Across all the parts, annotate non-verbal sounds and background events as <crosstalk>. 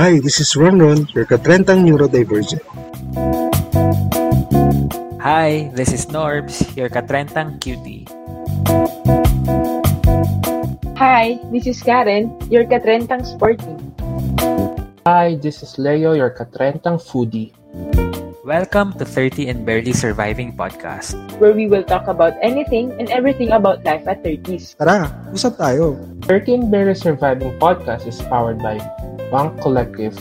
Hi, this is Ronron, your katrentang neurodivergent. Hi, this is Norbs, your katrentang cutie. Hi, this is Karen, your katrentang sporty. Hi, this is Leo, your katrentang foodie. Welcome to 30 and Barely Surviving Podcast, where we will talk about anything and everything about life at 30s. Tara, usap tayo. 30 and Barely Surviving Podcast is powered by Bank Collective.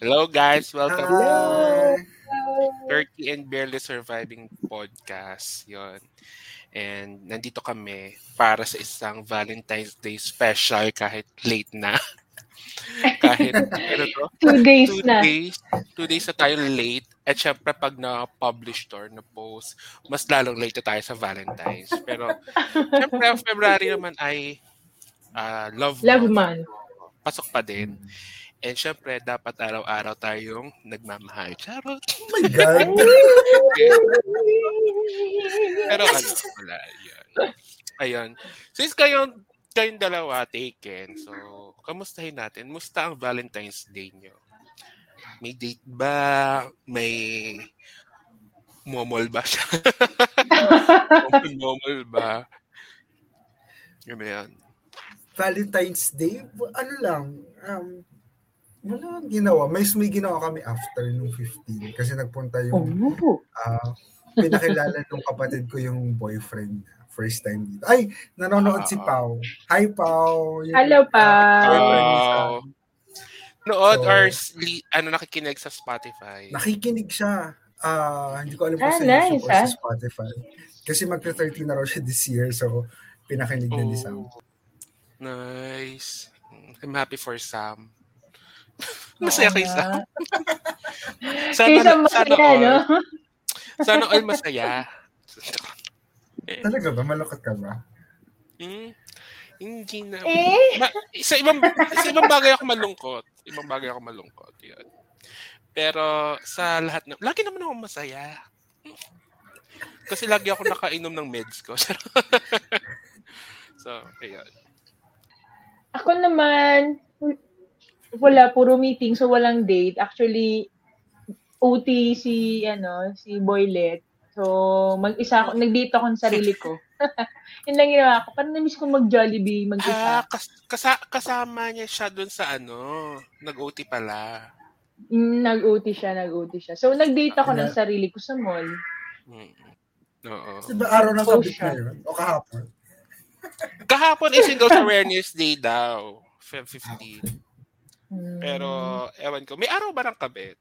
Hello guys, welcome Hello. to 30 and Barely Surviving Podcast. Yon. And nandito kami para sa isang Valentine's Day special kahit late na. <laughs> kahit ano to? Two days two na. Days, two days na tayo late. At syempre pag na-publish or na-post, mas lalong late na tayo sa Valentine's. Pero syempre February naman ay ah, love, Love month. month. Pasok pa din. And syempre, dapat araw-araw tayong nagmamahal. Charot. Oh my God. <laughs> Pero ano, wala. Yun. Ayun. Since kayong, kayong dalawa taken, so, kamustahin natin? Musta ang Valentine's Day nyo? May date ba? May momol ba siya? <laughs> momol ba? Yun yan. Valentine's Day, ano lang, um, wala akong ginawa. May, may ginawa kami after nung 15 kasi nagpunta yung Oh. ah, pinakilala nung kapatid ko yung boyfriend niya. First time dito. Ay, nanonood si Ah. Pau. Hi, Pau. Yung- Hello, Pau. Wow. Nood So- or ano nakikinig sa Spotify? Nakikinig siya. Ah, hindi ko alam kung Ah, sa nice, YouTube or sa. Spotify. Kasi magka-13 na raw siya this year. So, pinakinig na ni Sam. Nice. I'm happy for Sam. <laughs> Masaya kay Sam. <laughs> Sana, Kaysa sana masaya, all. no? Sana all masaya. <laughs> Talaga ba? Malakot ka ba? hmm, hindi na. Eh? Ma- sa ibang sa ibang bagay ako malungkot. Ibang bagay ako malungkot. Yun. Pero sa lahat na, lagi naman ako masaya. Kasi lagi ako nakainom ng meds ko. so, ayun. Ako naman, wala, puro meeting, so walang date. Actually, OT si, ano, si Boylet. So, mag-isa ako, nag-date ako ng sarili ko. <laughs> Yun lang ginawa ko. Parang na-miss ko mag-Jollibee, Ah, mag-isa. kas- kasa- kasama niya siya doon sa ano, nag-OT pala. Mm, nag-OT siya, nag-OT siya. So, nag-date ako ng sarili ko sa mall. Mm. Oo. Diba araw ng siya. na yun? O kahapon? Kahapon is Singles <laughs> Awareness Day daw. Feb 15. Hmm. Pero, ewan ko. May araw ba ng kabit?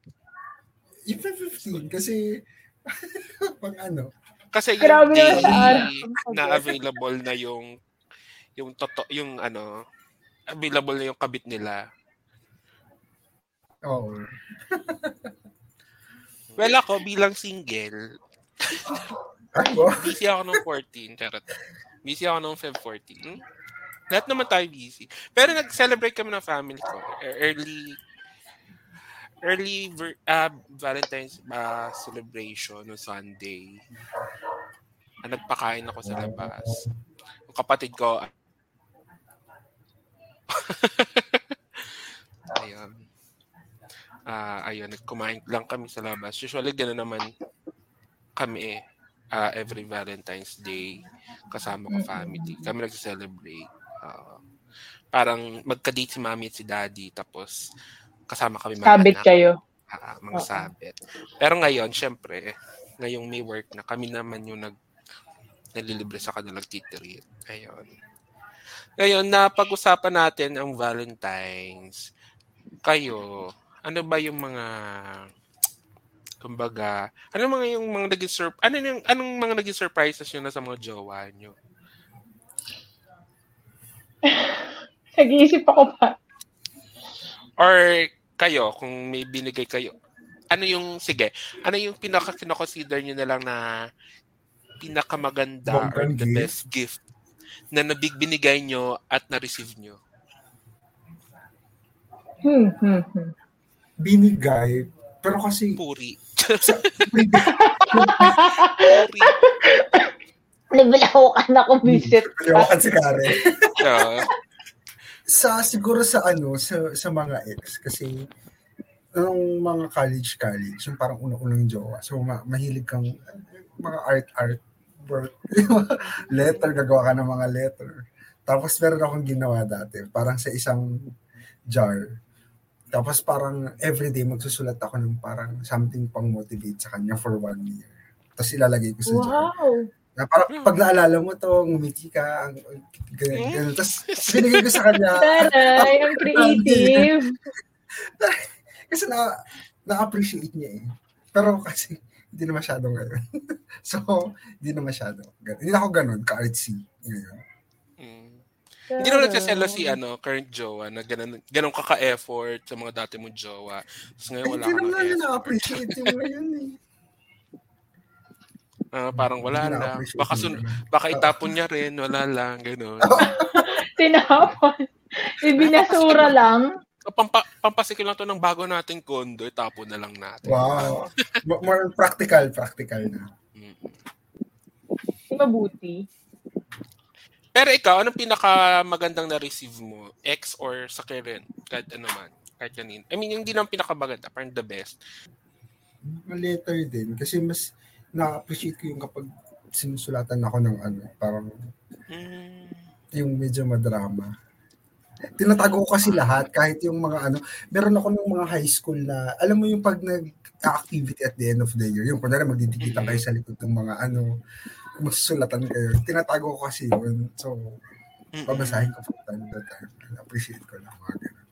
Yung 15 kasi <laughs> pag ano, Kasi yung Grabe araw. na available na yung yung toto yung ano available na yung kabit nila. oh, <laughs> Well, ako bilang single, busy ako ng 14. Charot. Busy ako ng Feb 14. Hmm? Lahat naman tayo busy. Pero nag-celebrate kami ng family ko. E- Early early ah, Valentine's ah, celebration no Sunday. Ah, nagpakain ako sa labas. Yung kapatid ko <laughs> ayun. Ah, ayun, nagkumain lang kami sa labas. Usually gano'n naman kami eh. Ah, every Valentine's Day kasama ko family. Kami nagse-celebrate. Ah, parang magka-date si mami at si daddy tapos kasama kami mga Sabit anak. kayo. Ah, mga Oo. sabit. Pero ngayon, syempre, ngayong may work na, kami naman yung nag nalilibre sa kanila nagtitreat. Ayun. Ngayon, napag-usapan natin ang Valentine's. Kayo, ano ba yung mga kumbaga, ano mga yung mga naging sur ano yung anong mga naging surprises nyo na sa mga jowa nyo? <laughs> Nag-iisip ako pa. Or kayo, kung may binigay kayo, ano yung, sige, ano yung pinaka-consider nyo na lang na pinakamaganda or Bonggang the gift? best gift na nabig binigay nyo at na-receive nyo? Hmm, hmm, hmm. Binigay. Pero kasi, Puri. Nabalawakan ako, visit. Paliwakan si Karen. Sa siguro sa ano sa sa mga ex kasi nung mga college college yung parang unang-unang jowa. So ma- mahilig kang mga art art work. <laughs> Letter gagawa ka ng mga letter. Tapos meron akong ginawa dati parang sa isang jar tapos parang everyday magsusulat ako ng parang something pang motivate sa kanya for one year tapos ilalagay ko sa Wow. na parang pag naalala mo to, ngumiti ka, ang, ganun, ganun. Tapos binigay ko sa kanya. Taray, ang <laughs> creative. kasi na, na-appreciate niya eh. Pero kasi, hindi na masyado ngayon. <laughs> so, hindi na masyado. Hindi na ako ganun, ka-artsy ngayon. Hindi naman nagsaselo si ano, current jowa na ganun, ganun ka ka-effort sa mga dati mong jowa. Tapos ngayon wala Hindi ka na effort. na-appreciate yung <laughs> ngayon eh. Ah, parang wala Hindi lang. Baka, sun- ganun. baka itapon niya rin, wala lang, gano'n. <laughs> Tinapon. Ibinasura lang. Pampa, pampasikil lang to ng bago nating kondo, itapon na lang natin. Wow. <laughs> More practical, practical na. Mm. Mabuti. Pero ikaw, anong pinaka magandang na-receive mo? Ex or sa karen? Kahit ano man. Kahit kanin. I mean, hindi lang pinakamaganda, parang the best. letter din. Kasi mas na-appreciate ko yung kapag sinusulatan ako ng ano, parang Mm. yung medyo madrama. Tinatago ko kasi lahat, kahit yung mga ano, meron ako ng mga high school na, alam mo yung pag nag-activity at the end of the year, yung kunwari magdidikitan kayo sa likod ng mga ano, magsusulatan kayo. Tinatago ko kasi yun. So, babasahin ko from time to time. Appreciate ko lang mga ganun.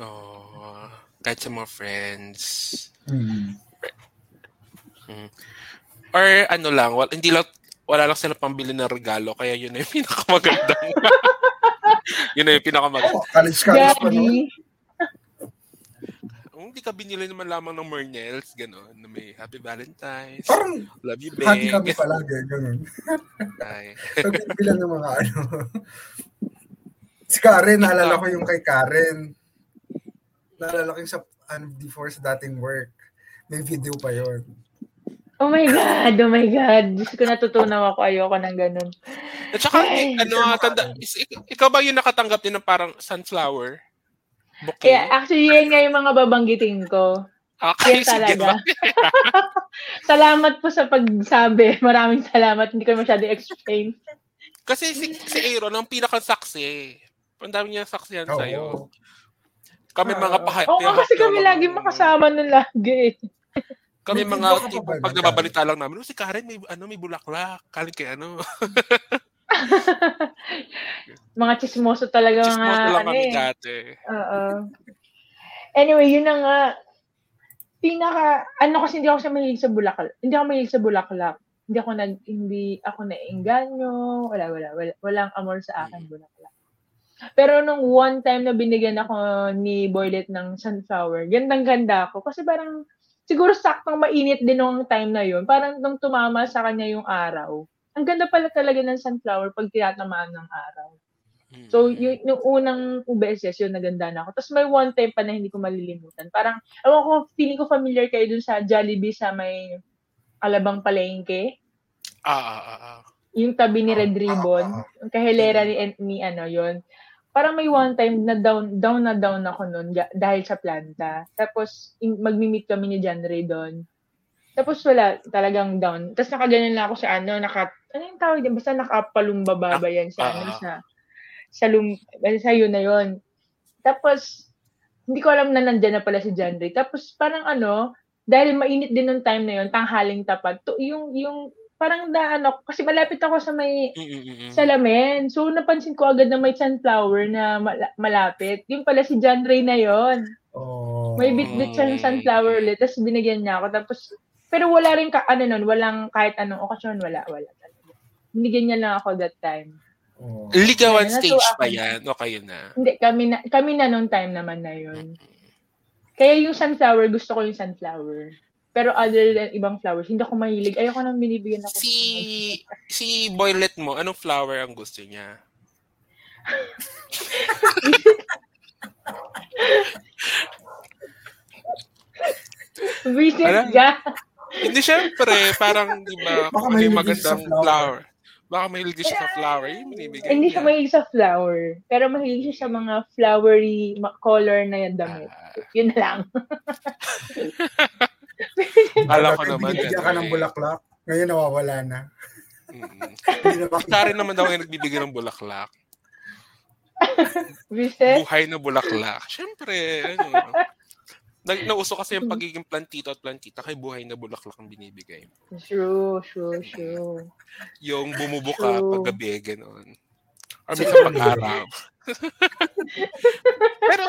Oh, kahit sa mga friends. Mm. Or ano lang, wala, hindi lang, wala lang sila pambili ng regalo, kaya yun na yung <laughs> pinakamagandang. <laughs> yun na yung pinakamaganda. Oh, college college pa no? Hindi ka binili naman lamang ng Mernels, gano'n, na may Happy Valentine's, Parang Love you, babe. kami palagi, ganun. Ay. Pagbibilan ng mga ano. Si Karen, naalala ko yung kay Karen. Naalala ko yung sa ano, before sa dating work. May video pa yon. Oh my God, oh my God. Diyos ko natutunaw ako. Ayoko ng ganun. At saka, Ay, ano, tanda, is, ik- ikaw ba yung nakatanggap din ng parang sunflower? Bouquet? Kaya actually, yan nga yung mga babanggitin ko. Okay, Yan sige talaga. ba? <laughs> salamat po sa pagsabi. <laughs> Maraming salamat. Hindi ko masyado explain. Kasi si, si Aaron, ang pinakasaksi. Ang dami niya saksihan Oo. sa'yo. Kami Ah. mga pahay. Oo nga kasi kami lagi makasama nun lagi. Kami May mga pag nababalita lang namin, "Oh, si Karen may ano may bulaklak. Kaling kay ano. <laughs> <laughs> mga chismoso talaga mga Chismoso lang ano kami eh. dati. Oo. Anyway, yun na nga. Pinaka, ano kasi hindi ako siya mahilig sa bulaklak. Hindi ako mahilig sa bulaklak. Hindi ako nag, hindi ako nainganyo. Wala, wala, wala. Walang amor sa akin bulaklak. Pero nung one time na binigyan ako ni Boylet ng sunflower, gandang-ganda ako. Kasi parang, siguro saktong mainit din nung time na yun. Parang nung tumama sa kanya yung araw. Ang ganda pala talaga ng sunflower pag tinatamaan ng araw. Hmm. So, yung, yung unang beses, yun, naganda na ako. Tapos may one time pa na hindi ko malilimutan. Parang, ewan ko, feeling ko familiar kayo dun sa Jollibee sa may Alabang Palengke. Ah, ah, ah, ah. Yung tabi ni Red Ah, Ribbon. ah, ah. Yung kahilera ni, ni ano, yon Parang may one time na down, down na down ako nun dahil sa planta. Tapos, in, magmi-meet kami ni John Ray doon. Tapos wala, talagang down. Tapos nakaganyan lang ako sa ano, naka, ano yung tawag din? Basta nakapalumbaba ba yan sa, Ah, ano, ah. sa, sa, lum, sa yun na yun. Tapos, hindi ko alam na nandyan na pala si John Ray. Tapos, parang ano, dahil mainit din nung time na yun, tanghaling tapat, to, yung, yung, parang daan ako, kasi malapit ako sa may, Mm, mm, mm, mm. salamin. So, napansin ko agad na may sunflower na mala- malapit. Yung pala si John Ray na yon. Oh. May bit-bit siya ng sunflower ulit. Tapos binigyan niya ako. Tapos, pero wala rin, ka, ano nun, walang kahit anong okasyon, wala, wala. Binigyan niya lang ako that time. Oh. Ligawan Ayun, stage natuwa pa ako. yan. O kayo na. Hindi, kami na, kami na nung time naman na yun. Kaya yung sunflower, gusto ko yung sunflower. Pero other than ibang flowers, hindi ako mahilig. Ayoko nang binibigyan ako. Si si Boylet mo, anong flower ang gusto niya? Visit ka. Hindi syempre, parang di ba, Baka kung ano yung mahilig magandang flower. flower. Baka mahilig din siya sa flower. Yung binibigay Hindi siya niya. mahilig sa flower. Pero mahilig siya sa mga flowery color na yung damit. Ah, Yun lang. <laughs> Kala ko naman. binibigyan ano ka ng eh. bulaklak. Ngayon nawawala na. Mm. Sa rin naman daw yung nagbibigay ng bulaklak. <laughs> Buhay na bulaklak. Siyempre, ano. Na, nauso kasi yung pagiging plantito at plantita kay buhay na bulaklak ang binibigay. True, true, true. Yung bumubuka True. paggabi, gano'n. Or minsan pag-araw. <laughs> Pero,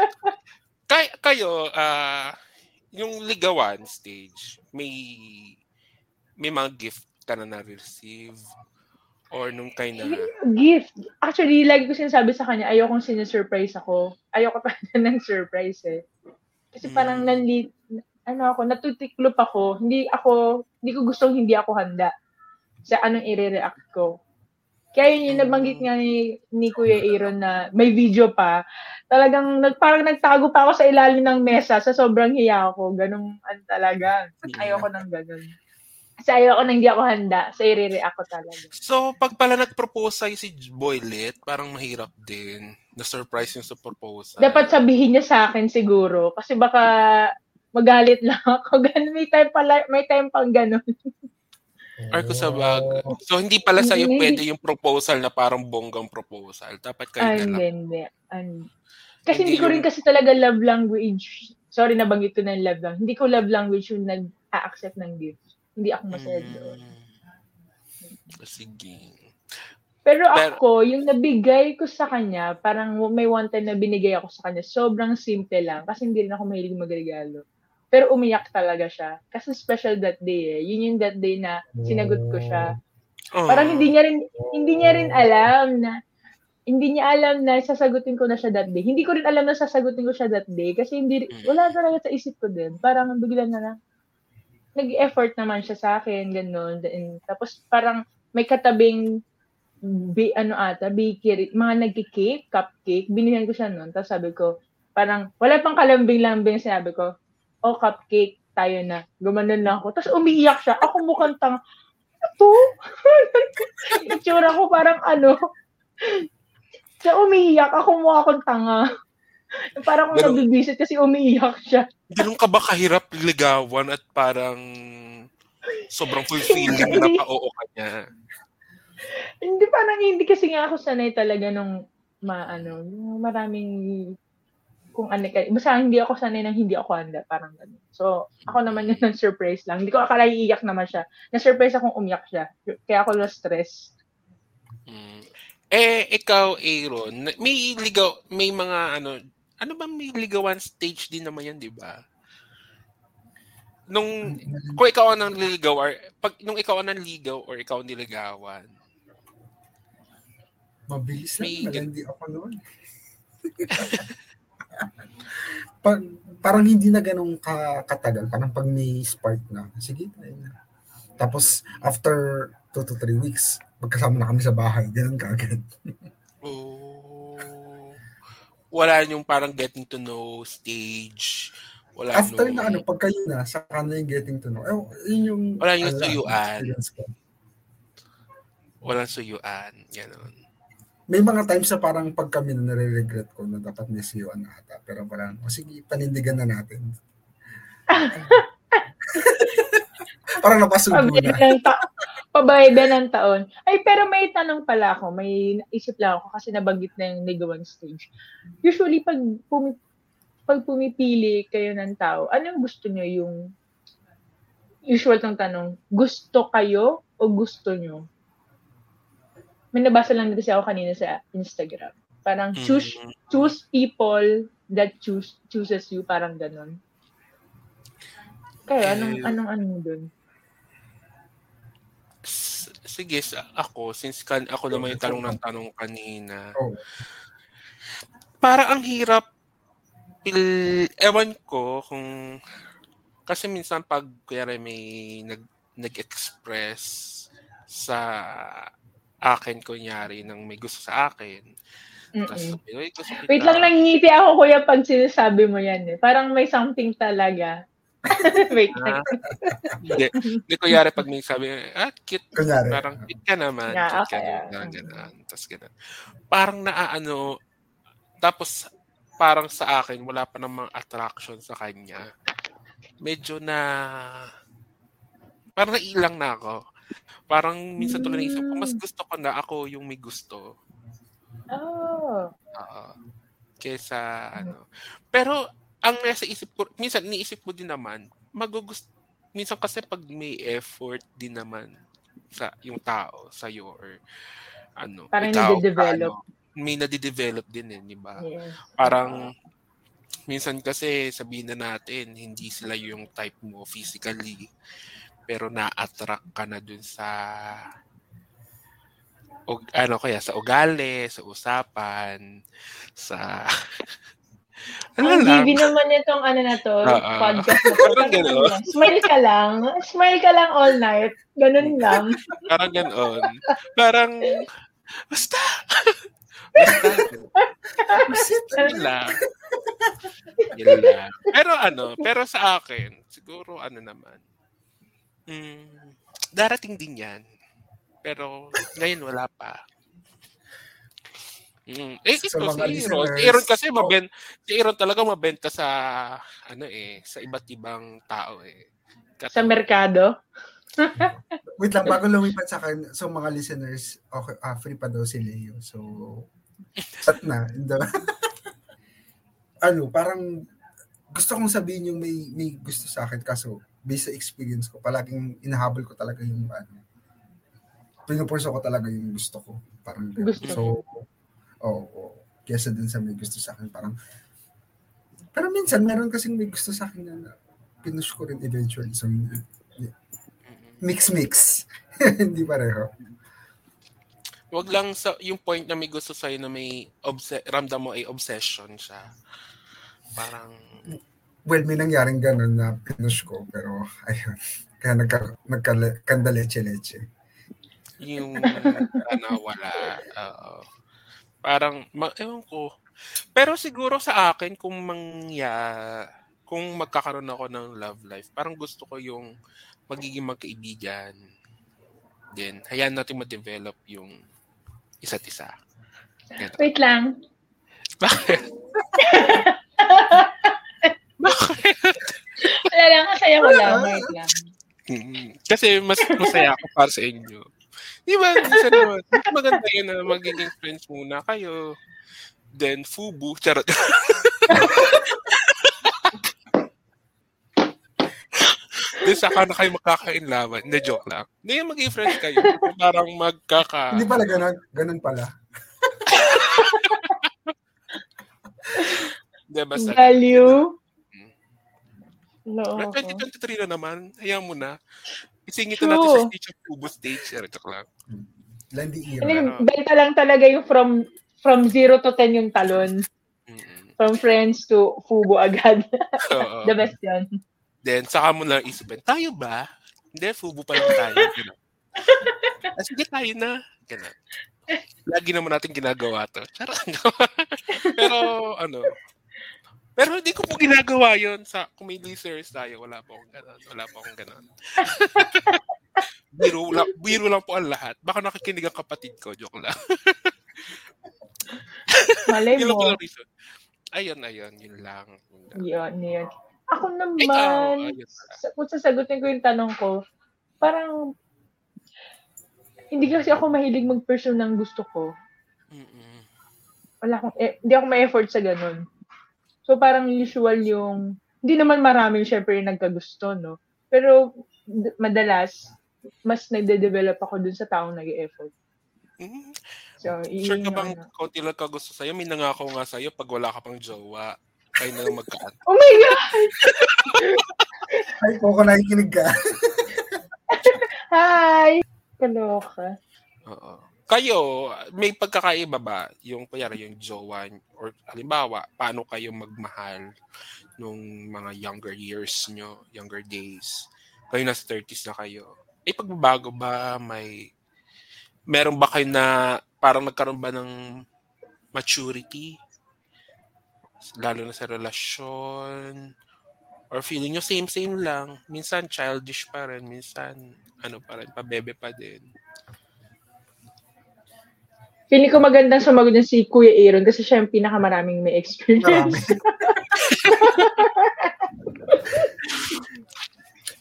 kay, kayo, ah, yung ligawan stage, may may mga gift ka na na-receive? Or nung kay na... Gift. Actually, lagi ko sinasabi sa kanya, ayokong sinasurprise ako. Ayoko pa <laughs> ng surprise eh. Kasi parang Mm. nanli, ano ako, natutiklop ako. Hindi ako, hindi ko gustong hindi ako handa sa anong i-react ko. Kaya yun yung nabanggit nga ni, ni Kuya Aaron na may video pa. Talagang nag, parang nagtago pa ako sa ilalim ng mesa sa sobrang hiya ko. Ganong an talaga. Ayoko nang ganun. Kasi ayoko nang hindi ako handa sa i-react ko talaga. So, pag pala nag-propose sa'yo si Boylet, parang mahirap din. Na-surprise yung sa proposal. Dapat sabihin niya sa akin siguro. Kasi baka magalit lang <laughs> ako. Ganun, may time pala, may time pang ganun. Or kung sa bag. So, hindi pala sa'yo Hindi. pwede yung proposal na parang bonggang proposal. Dapat kayo Ay, na lang. hindi, hindi. Kasi Hindi hindi ko rin kasi talaga love language. Sorry, nabanggit ko na yung love language. Hindi ko love language yung nag-a-accept ng gifts. Hindi ako masaya doon. Mm. Sige. Pero Pero- ako, yung nabigay ko sa kanya, parang may one time na binigay ako sa kanya, sobrang simple lang. Kasi hindi rin ako mahilig magregalo. Pero umiyak talaga siya. Kasi special that day eh. Yun yung that day na sinagot ko siya. Oh. Parang hindi niya rin hindi niya rin alam na hindi niya alam na sasagutin ko na siya that day. Hindi ko rin alam na sasagutin ko siya that day kasi hindi wala talaga sa isip ko din. Parang bigla na lang nag-effort naman siya sa akin, ganun. And, tapos parang may katabing bi, ano ata, bakery, mga nagki-cake, cupcake, binigyan ko siya noon. Tapos sabi ko, parang wala pang kalambing-lambing, sinabi ko, oh, cupcake, tayo na. Gumanon lang ako. Tapos umiiyak siya. Ako mukhang tang, ito? <laughs> Itsura ko parang ano. Siya umiiyak. Ako mukha akong tanga. Parang kung nabibisit kasi umiiyak siya. Ganun ka ba kahirap ligawan at parang sobrang fulfilling na pa-oo ka niya? Hindi parang hindi kasi nga ako sanay talaga nung maano, yung maraming kung ano kay basta hindi ako sanay nang hindi ako handa, parang ganun. So, ako naman yung nag-surprise lang. Hindi ko akala iiyak naman siya. Na-surprise akong umiyak siya. Kaya ako na-stress. Mm. Eh, ikaw, Aaron, na- may ligaw, may mga ano, ano ba may ligawan stage din naman yan, di ba? Nung, kung ikaw ang niligaw, or, pag, nung ikaw ang nanligaw or ikaw ang niligawan, Mabilis lang. May- Malandi ako noon. <laughs> pag, parang hindi na ganun ka, katagal. Parang pag may spark na, sige, tayo na. Tapos, after 2 to 3 weeks, magkasama na kami sa bahay. Ganun ka agad. <laughs> oh, wala yung parang getting to know stage. Wala After nung- na ano, pag kayo na, saka na yung getting to know. Eh, yun yung... Wala yung ko. Walang suyuan. Ganon. May mga times na parang pag kami na nare-regret ko na dapat may siyuan na ata. Pero parang, o sige, panindigan na natin. <laughs> parang Pabayad muna. ng, ta- pabayad na ng taon. Ay, pero may tanong pala ako. May isip lang ako kasi nabanggit na yung ligawan stage. Usually, pag, pumi, pag pumipili kayo ng tao, ano yung gusto nyo yung usual tong tanong, gusto kayo o gusto nyo? May nabasa lang kasi ako kanina sa Instagram. Parang choose Mm. choose people that choose chooses you, parang ganun. Kaya anong Eh, anong ano dun? S- Sige, sa ako, since kan ako naman yung tanong ng tanong kanina, Oh. para ang hirap, pil, ewan ko kung, kasi minsan pag kaya may nag, nag-express sa akin, kunyari, ng may gusto sa akin, tapos Mm-mm. sabi, "Uy, gusto kita." Wait lang, nangingiti ako kuya pag sinasabi mo yan eh. Parang may something talaga. <laughs> Wait. Ah. Hindi. Hindi ko yari pag may sabi, ah, cute. Kunyari. Parang cute ka naman. Yeah, cute ka okay, naman. ah. Ganun. Tapos ganun. Parang naaano, tapos parang sa akin, wala pa namang attraction sa kanya. Medyo na, parang nailang na ako. Parang minsan tuloy naisip ko, mas gusto ko na ako yung may gusto. Oh. Oo. Kesa ano. Pero ang nasa isip ko, minsan iniisip ko din naman, magugust minsan kasi pag may effort din naman sa yung tao sa iyo or ano, Parang ikaw, nade-develop. ano, may nade-develop din eh, di ba? Yes. Parang minsan kasi sabihin na natin, hindi sila yung type mo physically, pero na-attract ka na dun sa o, ano kaya sa ugali, sa usapan, sa <laughs> ano Ang lang. GB naman itong ano na to, Oo. podcast na <laughs> to. Parang ano, Smile ka lang. Smile ka lang all night. Ganun lang. <laughs> Parang ganoon. Parang basta <laughs> basta yun lang. Yun lang. Pero ano, pero sa akin, siguro ano naman, mm, darating din yan. Pero ngayon wala pa. Mm. Eh, Sa ito, mga si Aaron. Si Aaron kasi oh. maben, si Aaron talaga mabenta sa, ano eh, sa iba't ibang tao eh. Sa merkado. <laughs> Wait lang, bago <laughs> lumipat sa akin, so mga listeners, okay, ah, free pa daw si Leo. So, at na. <laughs> Ano, parang gusto kong sabihin yung may, may gusto sa akin kaso based sa experience ko, palaging inahabol ko talaga yung ano, pinupurso ko talaga yung gusto ko. Parang. Gusto So, oo. Oh, Kesa dun sa may gusto sa akin, parang pero minsan, meron kasing may gusto sa akin na pinush ko rin eventually. So, mix-mix. <laughs> Hindi pareho. Wag lang sa yung point na may gusto sa'yo na may obse- ramdam mo ay obsession siya. Parang Well, may nangyaring ganun na pinush ko, pero ayun. <laughs> Kaya nagka, nagkanda leche-leche. yung ano wala. Oo. Parang ma- ewan ko. Pero siguro sa akin kung mangya kung magkakaroon ako ng love life, parang gusto ko yung magiging magkaibigan. Then, hayaan natin ma-develop yung isa't isa. Ganun. Wait lang. Bakit? <laughs> Bakit? Wala lang. Kasaya ko lang. Wait lang. Kasi mas masaya ako para sa inyo. Di ba? Minsan naman, maganda yun na magiging friends muna kayo. Then, fubu. Charot. <laughs> Then, saka na kayo magkakainlaban. Hindi, joke lang. Hindi, magiging friends kayo. Parang magkaka... Hindi pala ganun. Ganun pala. Hindi, basta. Value. No. Na 2023 na naman. Hayaan mo na. Isingit True. na natin sa stage of fubu stage. Charot, joke lang. Landy Ano era. yung benta lang talaga yung from from 0 to 10 yung talon. Mm-mm. From friends to fubo agad. Oo. <laughs> The best yun. Then, saka mo lang isipin, tayo ba? Hindi, fubo pa lang tayo. <laughs> Ah, sige, tayo na. Ganun. Lagi naman natin ginagawa to. Charot. <laughs> pero, ano, pero hindi ko po ginagawa yon sa kung may listeners tayo. Wala po akong ganun. Wala po akong ganun. <laughs> biro, lang, biro lang po ang lahat. Baka nakikinig ang kapatid ko. Joke lang. <laughs> Malay lang mo. ang reason. Ayun, ayun. Yun lang. Yun lang. Yun, yun. Ako Ikaw, naman, ayun pala. sa, kung sasagutin ko yung tanong ko, parang, hindi kasi ako mahilig mag-pursue ng gusto ko. Mm-mm. Wala akong, eh, hindi ako ma-effort sa ganun. So, parang usual yung, hindi naman maraming syempre yung nagkagusto, no? Pero, d- madalas, mas nagde-develop ako dun sa taong nag-effort. Mm. So, Sure ka bang ano. konti lang ka gusto sa'yo? May nangako nga sa'yo pag wala ka pang jowa. Kayo na lang magkaan. <laughs> Oh my God! Ay, kung ko nakikinig ka. <laughs> Hi! Kaloka. Oo. Kayo, may pagkakaiba ba? Yung, kanyari, yung jowa, or halimbawa, paano kayo magmahal nung mga younger years nyo, younger days? Kayo nasa 30s na kayo. May pagbabago ba? May, meron ba kayo na, parang nagkaroon ba ng maturity? Lalo na sa relasyon? Or feeling nyo same-same lang. Minsan childish pa rin. Minsan ano pa rin, pabebe pa din. Feeling ko magandang sumagot niya si Kuya Aaron kasi siya yung pinakamaraming may experience. <laughs>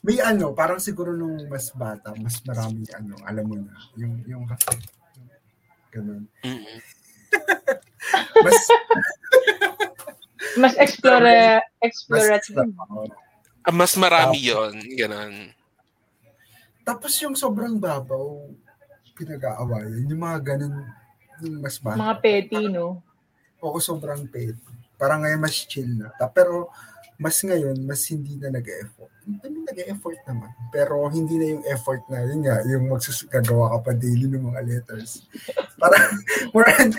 May ano, parang siguro nung mas bata, mas maraming ano, alam mo na, yung, yung, ganun. Mm-mm. <laughs> Mas, Mas explore, mas, explorative. oo. Ah, mas marami yon Ganon. Tapos yung sobrang babaw, pinag-aawayan, yung mga ganun, mas bata. Mga petty, no? Oo, sobrang pet. Parang ngayon mas chill na. Ta- Pero mas ngayon, mas hindi na nag-effort. I mean, nag-effort naman. Pero hindi na yung effort na, yun nga, yung magsusagawa ka pa daily ng mga letters. Parang, <laughs> more on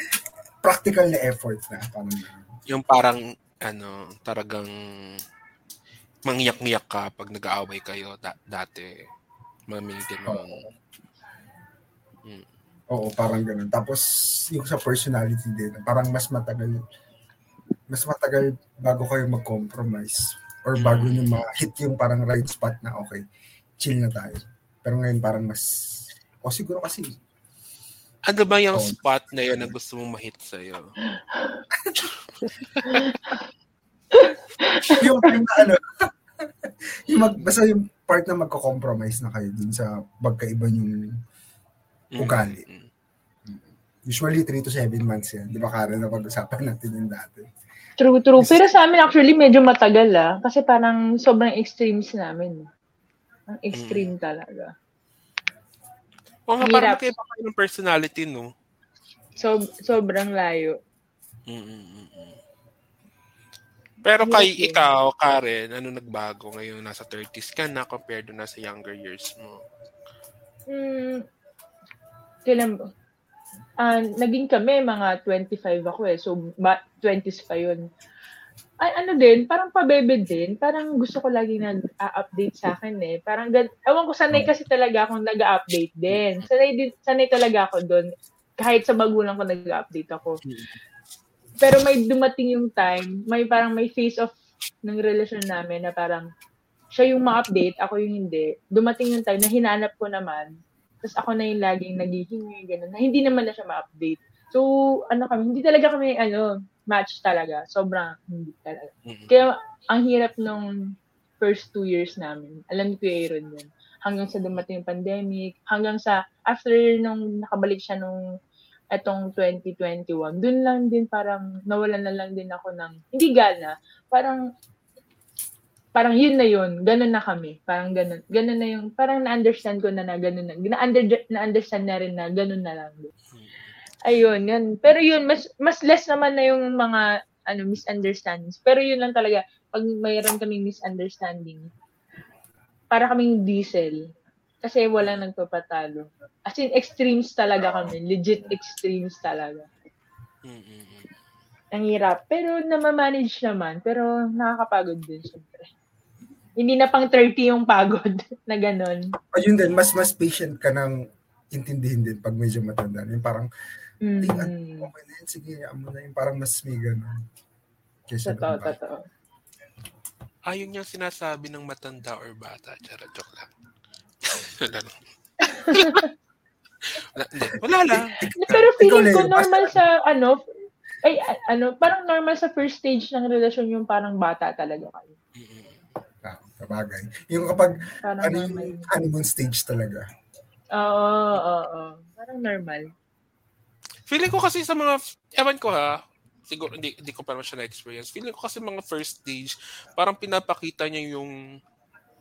practical na effort na. Parang. Yung parang, ano, talagang mangyak-ngiyak ka pag nag-aaway kayo da- dati. Maming ganon. Oo, parang ganun. Tapos, yung sa personality din, parang mas matagal, mas matagal bago kayo mag-compromise or bago nyo ma-hit yung parang right spot na okay, chill na tayo. Pero ngayon parang mas, o siguro kasi Ano ba yung Oo. spot na yun na gusto mong mahit sa'yo? <laughs> yung, yung ano, <laughs> yung mag, basta yung part na magko-compromise na kayo dun sa magkaiba yung Ugali. Mm. usually 3 to 7 months yan. Di ba Karen na pag-usapan natin yung dati? True, true. Pero sa amin actually medyo matagal ah. Kasi parang sobrang extremes namin. Ang extreme talaga. Oo nga, parang kayo ng personality, no? So, sobrang layo. Mm-mm-mm. Pero kay ikaw, Karen, ano nagbago ngayon? Nasa 30s ka na compared to nasa younger years mo. Hmm, kailan ba? Ah, naging kami, mga 25 ako eh. So, ba, 20s pa yun. Ay, ano din, parang pabebe din. Parang gusto ko lagi nag-update sa akin eh. Parang, ewan ko, sanay kasi talaga akong nag-update din. Sanay, din, sanay talaga ako doon. Kahit sa magulang ko nag-update ako. Pero may dumating yung time, may parang may face of ng relasyon namin na parang siya yung ma-update, ako yung hindi. Dumating yung time na hinanap ko naman, tapos ako na yung laging naghihingi, gano'n, na hindi naman na siya ma-update. So, ano kami, hindi talaga kami, ano, match talaga. Sobrang hindi talaga. Mm-mm. Kaya, ang hirap nung first two years namin. Alam ko Aaron yun. Hanggang sa dumating yung pandemic, hanggang sa, after nung nakabalik siya nung etong 2021, dun lang din parang nawalan na lang din ako ng, hindi gana, parang parang yun na yun, ganun na kami, parang ganun, ganun na yung, parang na-understand ko na na ganun na, na-under, na-understand na rin na ganun na lang. Ayun, yun. Pero yun, mas, mas less naman na yung mga, ano, misunderstandings. Pero yun lang talaga, pag mayroon kaming misunderstanding, para kaming diesel. Kasi wala nagpapatalo. As in, extremes talaga kami. Legit extremes talaga. Ang hirap. Pero namamanage naman. Pero nakakapagod din, syempre. Hindi na pang 30 yung pagod <laughs> na ganun. Ayun din, mas mas patient ka nang intindihin din pag medyo matanda. Yung parang, Mm. okay na yun, sige, amo na yun. Parang mas may gano'n. Kesa Totoo, totoo. Ayun yung sinasabi ng matanda or bata. Charot, joke lang. <laughs> wala lang. <laughs> wala, hindi, wala lang. Pero feeling ko normal basta- sa ano, ay ano, parang normal sa first stage ng relasyon yung parang bata talaga kayo. Sabagay. Yung kapag, Parang ano yung honeymoon stage talaga. Oo, oo, oo. Parang normal. Feeling ko kasi sa mga, ewan ko ha, siguro hindi, hindi ko pa naman siya na-experience. Feeling ko kasi mga first stage, parang pinapakita niya yung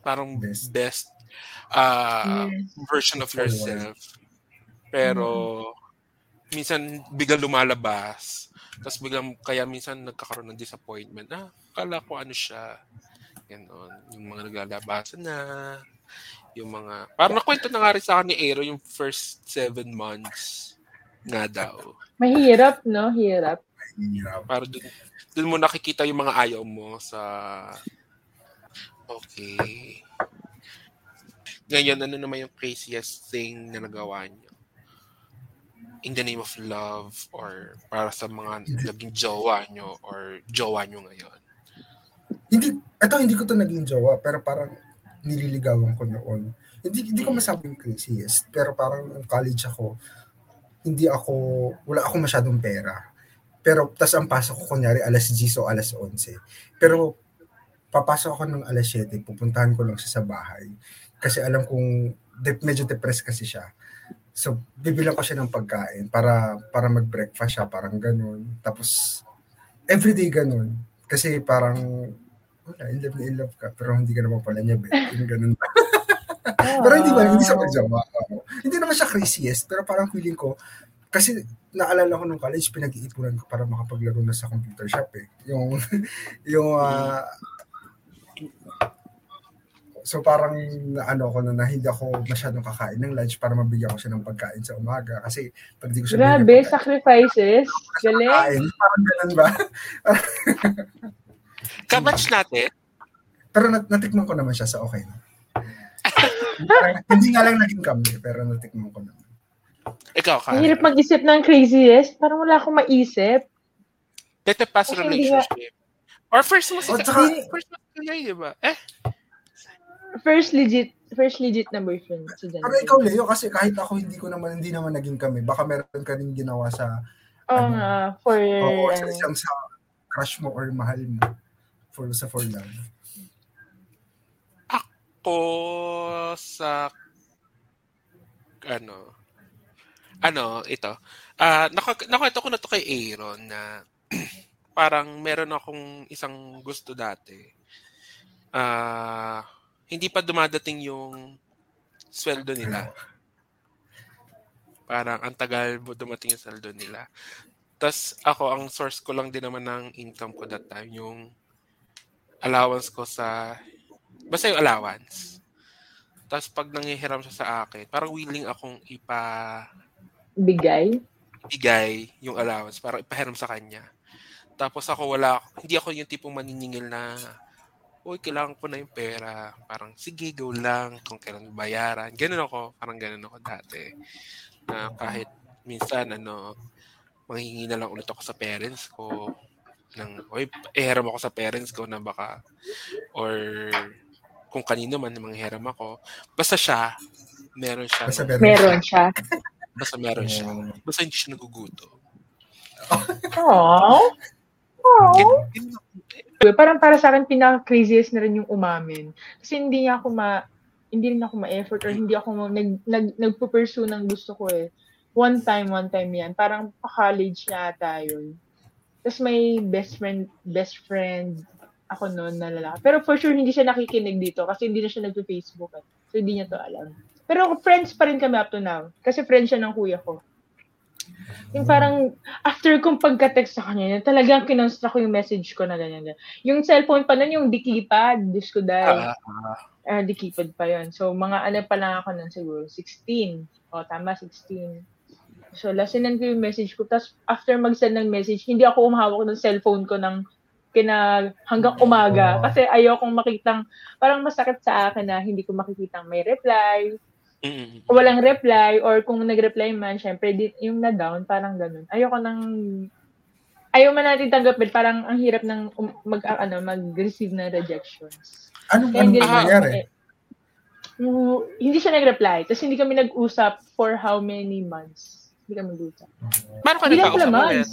parang Best. best, ah, Yes. version of yourself. Pero, minsan biglang lumalabas. Tapos biglang, kaya minsan nagkakaroon ng disappointment. Ah, kala ko ano siya. Ganon. Yung mga naglalabasan na. Yung mga, parang nakwento na nga rin sa akin ni Aero yung first seven months nga daw. Mahirap, no? Hirap. Hirap. Para dun, dun mo nakikita yung mga ayaw mo sa okay. Ngayon, ano naman yung craziest thing na nagawa niyo? In the name of love or para sa mga naging jowa nyo or jowa nyo ngayon? Hindi, eto hindi ko to naging jowa, pero parang nililigawan ko noon. Hindi, hindi ko masabing craziest, pero parang nung college ako, hindi ako, wala ako masyadong pera. Pero, tas ang pasok ko, kunyari, alas 10 o alas 11. Pero, papasok ako ng alas 7, pupuntahan ko lang siya sa bahay. Kasi alam kong, de- medyo depressed kasi siya. So, bibilang ko siya ng pagkain para para mag-breakfast siya, parang ganun. Tapos, everyday ganun. Kasi parang, wala, in love na in love ka, pero hindi ka naman pala niya, bet. Yung ganun. <laughs> pero hindi ba, hindi siya magjawa. Oo. Hindi naman siya craziest, pero parang feeling ko, kasi naalala ko nung college, pinag-iipunan ko para makapaglaro na sa computer shop eh. Yung, <laughs> yung, ah, so parang ano ko na, na hindi ako masyadong kakain ng lunch para mabigyan ko siya ng pagkain sa umaga. Kasi pag di ko siya Grabe, sacrifices. Galing. parang ganun ba? <laughs> Kabatch natin. pero nat- natikman ko naman siya sa okay na. <laughs> Hindi nga lang naging kami, pero natikman ko naman. Ikaw, Ang Kyle. hirap mag-isip ng craziest. Parang wala akong maisip. Dito past nga- relationship. Or first mo si Oh, tsaka- first mo si di ba? Eh, First legit, first legit na boyfriend. Si Jan. Pero ikaw, Leo, kasi kahit ako hindi ko naman, hindi naman naging kami, baka meron ka rin ginawa sa, Oo ano, nga, for, o sa ano, isang sa crush mo or mahal mo for sa for love. ko sa ano ano ito. Ah nak nakwento ko na to kay Aaron na <clears throat> parang meron akong isang gusto dati. Ah hindi pa dumadating yung sweldo nila. Parang ang tagal mo dumating yung sweldo nila. Tas ako ang source ko lang din naman ng income ko that time yung allowance ko sa basta yung allowance tapos pag nangihiram siya sa akin, parang willing akong ipa bigay. bigay yung allowance para ipahiram sa kanya. Tapos ako wala, hindi ako yung tipong maniningil na, uy, kailangan ko na yung pera. Parang, sige, go lang kung kailan bayaran. Ganun ako, parang ganun ako dati. Na kahit minsan, ano, manghingi na lang ulit ako sa parents ko ng, uy, ihiram ako sa parents ko na baka, or kung kanino man manghiram ako. Basta siya, meron siya. Basta meron, Meron siya. basta meron siya. Mm. Basta hindi siya naguguto. Aww. Ako. Parang para sa akin, pinaka-craziest na rin yung umamin. Kasi hindi niya ako ma, hindi rin ako ma-effort or hindi ako ma- nag, nag, nagpo-pursue ng gusto ko eh. One time, one time yan. Parang pa-college na ata yun. Tapos may best friend, best friend ako noon na lalaki. Pero for sure, hindi siya nakikinig dito kasi hindi na siya nagpo-Facebook eh. So, hindi niya to alam. Pero friends pa rin kami up to now. Kasi friend siya ng kuya ko. Yung parang, after kong pagka-text sa kanya, talagang kinonstra ko yung message ko na ganyan. ganyan. Yung cellphone pa nun, yung di keypad, Diyos ko dahil. Ah, ah. Ah, di keypad pa yon So, mga ano pa lang ako nun siguro, 16. O, tama, 16. So, lasinan ko yung message ko. Tapos, after mag-send ng message, hindi ako umahawak ng cellphone ko ng kina hanggang umaga kasi ayokong makitang parang masakit sa akin na hindi ko makikitang may reply Mm. walang reply or kung nag-reply man, syempre, di, yung na-down, parang ganun. Ayoko nang, ayaw man natin tanggapin, parang ang hirap ng um, mag, ah, ano, mag-receive na rejections. Anong, Kaya anong nangyari? eh, hindi siya nag-reply. Tapos hindi kami nag-usap for how many months. Hindi kami nag-usap. Paano ka nagkausap ulit?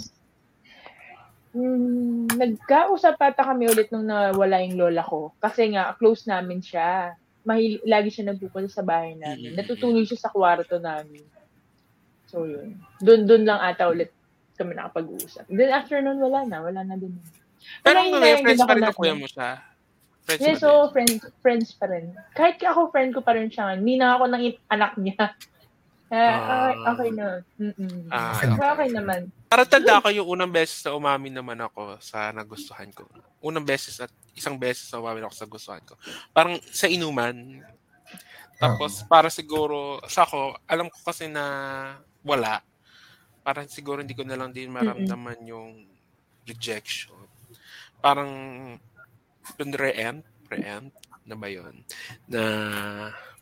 Mm, nagkausap ata kami ulit nung nawala yung lola ko. Kasi nga, close namin siya. Mahil, lagi siya nagpupunta sa bahay namin. Mm. Natutulog siya sa kwarto namin. So, yun. Doon, doon lang ata ulit kami nakapag-uusap. Then after nun, wala na. Wala na din. Pero Pero ngayon, hindi friends pa rin na- ang kuya mo siya. Friends Yeah, so friends friends pa rin. Kahit ako friend ko pa rin siya. Hindi na ako ng anak niya. Eh, okay, okay na. Mm-mm. Ah, Okay. Naman. Para tanda ko yung unang beses na umamin naman ako sa nagustuhan ko. Unang beses at isang beses na umamin ako sa gustuhan ko. Parang sa inuman. Tapos para siguro, sa ako, alam ko kasi na wala. Parang siguro hindi ko na lang din maramdaman yung rejection. Parang yung re-empt, re-empt na ba yun? Na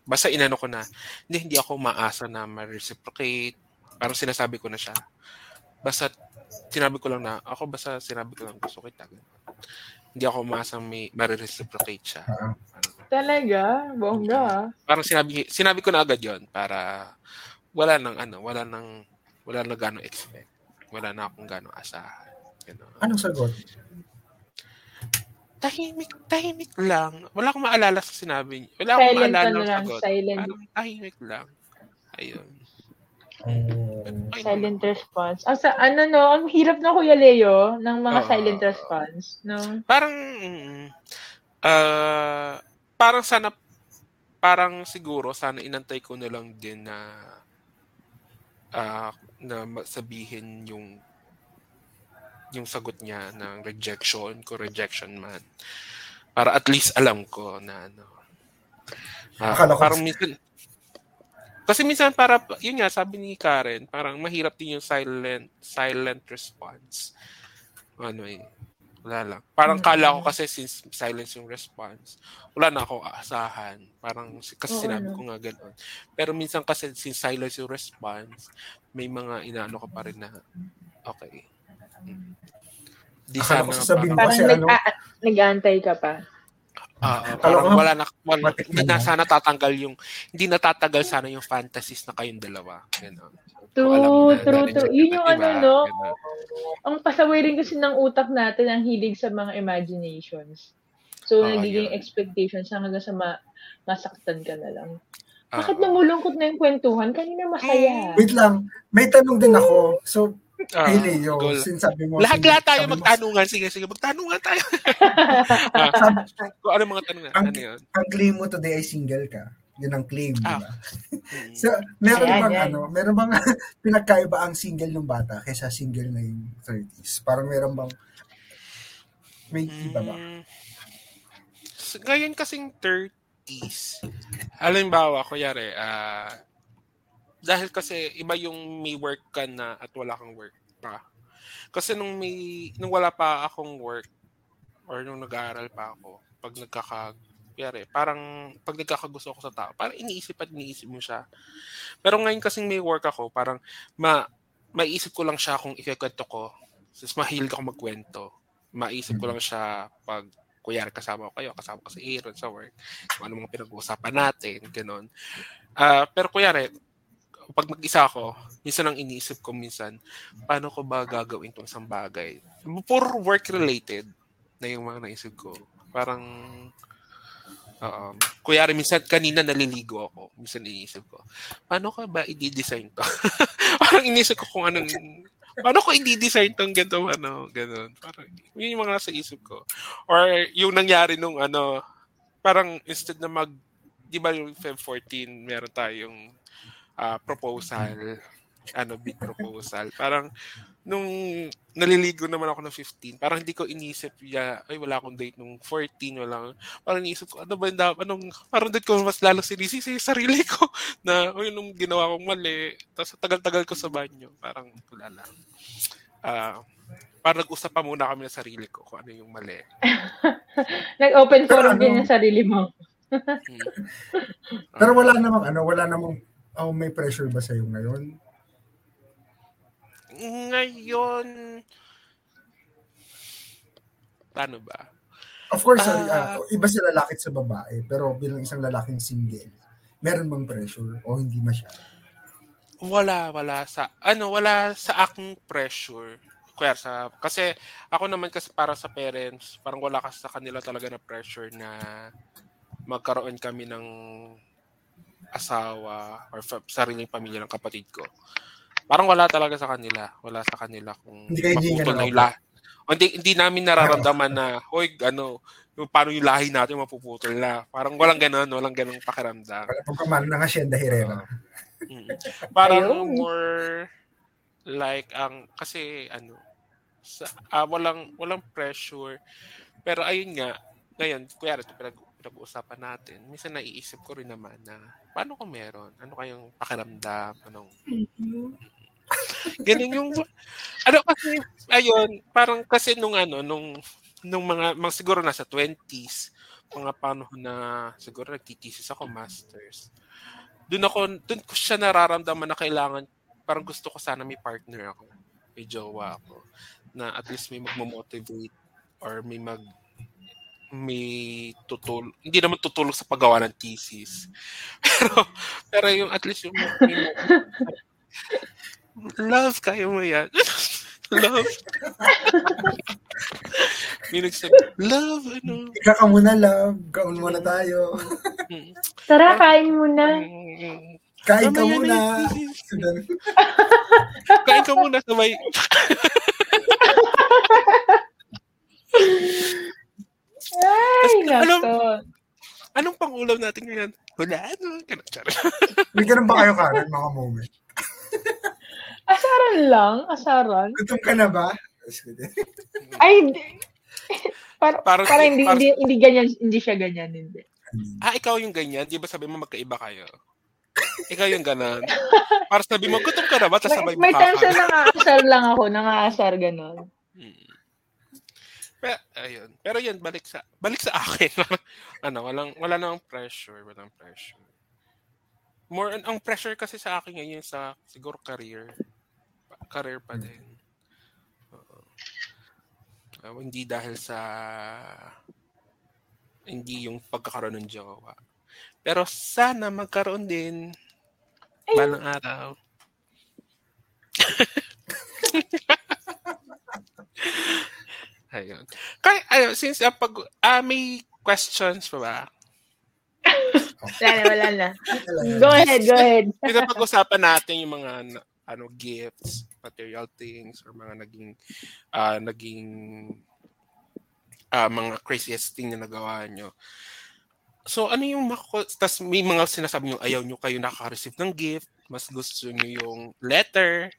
basta inano ko na, hindi, hindi ako maasa na ma-reciprocate. Parang sinasabi ko na siya. Basta sinabi ko lang na, ako basta sinabi ko lang gusto kita. ganun. hindi ako umasang may marireciprocate siya. Ah. Parang, Talaga? Bongga. parang sinabi, sinabi ko na agad yon para wala nang ano, wala nang, wala na gano'ng expect. Wala na akong gano'ng asahan. Ganon. Anong sagot? Tahimik, tahimik lang. Wala akong maalala sa sinabi niya. Wala akong Silent maalala ano ng lang, sagot. silent. Parang tahimik lang. Ayun. Ay, Silent response. Ang sa, ano no, ang hirap na Kuya Leo ng mga Oo. silent response. No? Parang, ah, parang sana, parang siguro, sana inantay ko na lang din na, ah, na sabihin yung, yung sagot niya ng rejection, ko rejection man. Para at least alam ko na ano. Ah, Akala ko- parang minsan, kasi minsan para, yun nga, sabi ni Karen, parang mahirap din yung silent, silent response. Ano eh, wala lang. Parang kala ko kasi since silence yung response, wala na ako aasahan. Parang kasi Oo, sinabi ano. ko nga gano'n. Pero minsan kasi since silence yung response, may mga inaano ka pa rin na, okay. Di Akala sana ko sasabihin parang, mo kasi nag, ano, nag-aantay ka pa. ah, Akala parang wala na, wala, hindi na sana tatanggal yung, hindi natatagal sana yung fantasies na kayong dalawa. Gano'n. True, na true. Yun yung ano, no? Gano'n. Ang pasaway rin kasi ng utak natin ang hilig sa mga imaginations. So, Oo, nagiging yun. expectations hanggang sa ma- masaktan ka na lang. Bakit ah. namulungkot na yung kwentuhan? Kanina masaya. wait lang, may tanong din ako. So, Ah, kay Leo, goal. sinasabi mo... Lahat-lahat tayo magtanungan. Sige, sige, magtanungan tayo. <laughs> ah, kung ano mga tanungan? Ang- Ano yun? Ang claim mo today ay single ka. Yun ang claim, di Ah. ba? <laughs> Mm. So, meron Ayan, bang yan. ano, meron bang <laughs> pinagkaiba ang single ng bata kaysa single na yung 30s? Parang meron bang may iba ba? Mm. So, ngayon kasing 30s, halimbawa, kunyari, ah, dahil kasi iba yung may work ka na at wala kang work pa. Kasi nung may, nung wala pa akong work, or nung nag-aaral pa ako, pag nagkaka, kunyari, parang pag nagkakagusto ako sa tao, parang iniisip at iniisip mo siya. Pero ngayon kasing may work ako, parang ma, maiisip ko lang siya kung ikikwento ko. Since mahilig ako magkwento maisip ko lang siya pag kuyari kasama ko kayo, kasama ko si Aaron sa work, kung ano mga pinag-uusapan natin, gano'n. Ah, pero kuyari, pag mag-isa ako, minsan ang iniisip ko minsan, paano ko ba gagawin itong isang bagay? Puro work-related na yung mga naisip ko. Parang, um, kuyari, minsan kanina naliligo ako. Minsan iniisip ko, paano ko ba i-design to? <laughs> Parang iniisip ko kung anong, paano ko i-design tong ganito, ano, ganun. Parang, yun yung mga nasa isip ko. Or yung nangyari nung, ano, parang instead na mag, di ba yung Feb 14, meron tayong ah, proposal, ano, big proposal. Parang, nung naliligo naman ako ng 15, parang hindi ko inisip, ya, ay, wala akong date nung 14, wala. Parang inisip ko, ano ba yung dapat, anong, parang doon ko mas lalo sinisisi sa sarili <laughs> ko na, uy, nung ginawa kong mali, tapos tagal-tagal ko sa banyo, parang, wala lang. Ah, parang nag-usap pa muna kami sa sarili ko kung ano yung mali. <laughs> Nag-open forum ano- din yung sarili mo. Hmm. Pero wala namang ano, wala namang oh, may pressure ba sa'yo ngayon? Ngayon, paano ba? Of course, Ah. ah, iba sa lalaki sa babae, pero bilang isang lalaking single, meron bang pressure o hindi masyado? Wala, wala sa, ano, wala sa aking pressure. Kaya sa, kasi ako naman kasi para sa parents, parang wala kasi sa kanila talaga na pressure na magkaroon kami ng asawa or fa- sariling pamilya ng kapatid ko. Parang wala talaga sa kanila. Wala sa kanila kung Hindi maputol na yung lahi. Hindi, hindi namin nararamdaman na, hoy, ano, yung, paano yung lahi natin mapuputol na. Parang walang ganun, walang ganung pakiramdam. Wala pagkamahal ng Hacienda Herrera. Mm. Parang Ayun. more like ang kasi ano sa ah, walang walang pressure. Pero ayun nga, ngayon, kuya ito pinag, pinag-uusapan natin. Minsan naiisip ko rin naman na paano kung meron? Ano kayong pakiramdam? Anong <laughs> Ganun yung ano kasi ayun, parang kasi nung ano nung nung mga, mga siguro nasa 20s, mga panahon na siguro nagtitisis ako masters doon ako, doon ko siya nararamdaman na kailangan, parang gusto ko sana may partner ako, may jowa ako, na at least may magmo-motivate or may mag may tutulong, hindi naman tutulong sa paggawa ng thesis. <laughs> Pero, pero yung at least yung, yung love, kaya mo yan. <laughs> love. <laughs> may nagsabi, love, ano. Ika ka muna, love. Kaun muna tayo. mm, Tara, kain muna. mm, Kain ka muna. Kain ka muna sabay. Ay, Alam- nako. Anong pang-ulam natin ngayon? Wala, ano? <laughs> May ganun ba kayo, Karen, mga moment? <laughs> Asaran lang, asaran. Gutom ka na ba? Tapos. <laughs> Ay, di- para, Parang- para hindi, parang- hindi, hindi ganyan, hindi siya ganyan, hindi. Ah, ikaw yung ganyan? Di ba sabi mo magkaiba kayo? Ikaw yung ganon. Para sabi mo, gutom ka na ba? Tapos sabay May, may times na nangaasar lang ako, nangaasar ganon. Mm. Pero, ayun. Pero yun, balik sa, balik sa akin. <laughs> ano, walang, wala nang pressure. Walang pressure. More, ang pressure kasi sa akin ngayon sa, siguro, career. Career pa din. Oo. Ah, hindi dahil sa, hindi yung pagkakaroon ng jowa. Pero sana magkaroon din balang araw. <laughs> Ayun. Kaya, ayun, since uh, pag, ah, may questions pa ba? <laughs> Wala na, wala na. Go ahead, go ahead. <laughs> Pinapag-usapan natin yung mga ano gifts, material things or mga naging ah naging ah mga craziest thing na nagawa nyo. So ano yung mako tas may mga sinasabi nyo ayaw nyo kayo nakaka-receive ng gift, mas gusto nyo yung letter,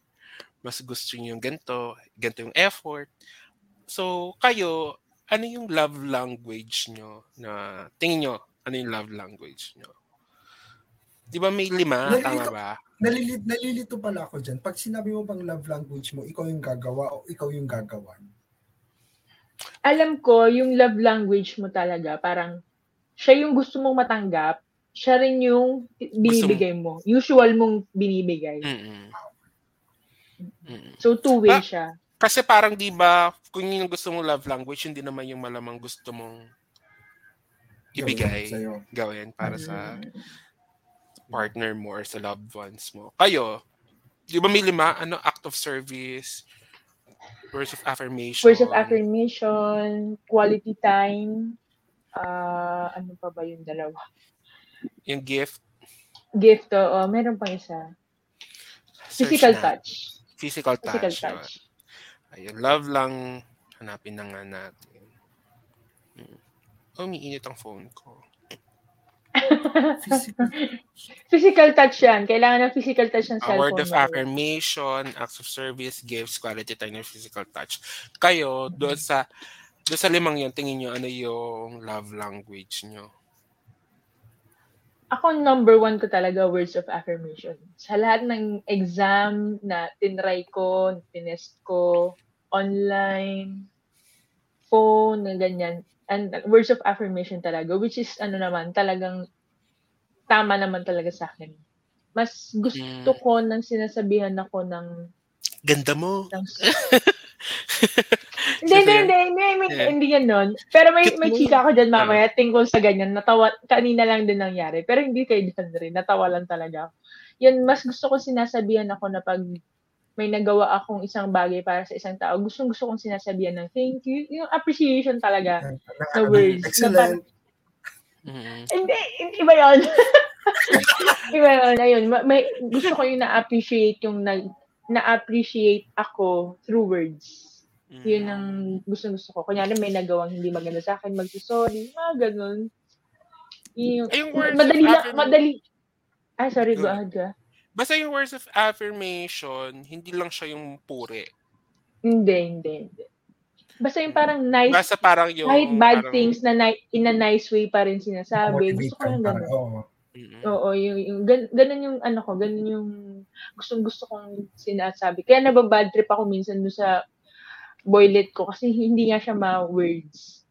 mas gusto nyo yung ganito, ganito yung effort. So kayo, ano yung love language nyo na tingin nyo, ano yung love language nyo? Di ba may lima? Nalilito- Tama ba? Nalilito, nalilito pala ako dyan. Pag sinabi mo bang love language mo, ikaw yung gagawa o ikaw yung gagawan. Alam ko, yung love language mo talaga, parang siya yung gusto mong matanggap, siya rin yung binibigay mo. Usual mong binibigay. Mm-mm. Mm-mm. So, two-way Ah, siya. Kasi parang 'di ba, kung yun yung gusto mong love language, hindi naman yung malamang gusto mong ibigay, gawin para sa Mm. partner mo or sa loved ones mo. Kayo, 'di ba may lima ano act of service, words of affirmation. Words of affirmation, quality time, ah ano pa ba yung dalawa? Yung gift, Gift, oo. meron pang isa. search Physical na. touch. Physical touch. Physical touch. Ayun, love lang hanapin na nga natin. Hmm. Oh, umiinit ang phone ko. Physical. <laughs> Physical touch yan. Kailangan ng physical touch ng A cellphone. word of affirmation, acts of service, gifts, quality time, and physical touch. Kayo, doon sa doon sa limang yun, tingin nyo ano yung love language nyo. Ako, number one ko talaga words of affirmation. Sa lahat ng exam na tinry ko, tinest ko, online, phone, na ganyan, and words of affirmation talaga, which is, ano naman, talagang tama naman talaga sa akin. Mas gusto Mm. ko nang sinasabihan ako ng Ganda mo. ng <laughs> hindi, hindi, hindi, hindi, hindi, Yeah. hindi ganon. Pero may, may chika ako dyan mamaya, tungkol sa ganyan. Natawa, kanina lang din nangyari. Pero hindi kay Dan rin. Natawa lang talaga. Yun, mas gusto ko sinasabihan ako na pag may nagawa akong isang bagay para sa isang tao, gustong gusto kong sinasabihan ng thank you. Yung appreciation talaga. The words. Excellent. Mm. Hindi, hindi iba yun. <laughs> iba yun. Ayun, ma- may, gusto ko yung na-appreciate yung nag, na-appreciate ako through words. Mm. Yun ang gusto-gusto ko. Kunyari may nagawang hindi maganda sa akin, magsusorry, mga ganun. Yung, words madali of lang, affirm- madali. Ay, sorry, go Go ahead ka. Basta yung words of affirmation, hindi lang siya yung puri. Hindi, hindi, hindi. Basta yung parang nice, Basta parang yung... kahit bad parang- things na ni- in a nice way pa rin sinasabi. Gusto ko yung ganun. oo. Mm. Oo, yung, yung gan, ganun yung ano ko, ganun yung gustong gusto kong sinasabi. Kaya nababad trip ako minsan doon sa boylet ko kasi hindi nga siya ma-words.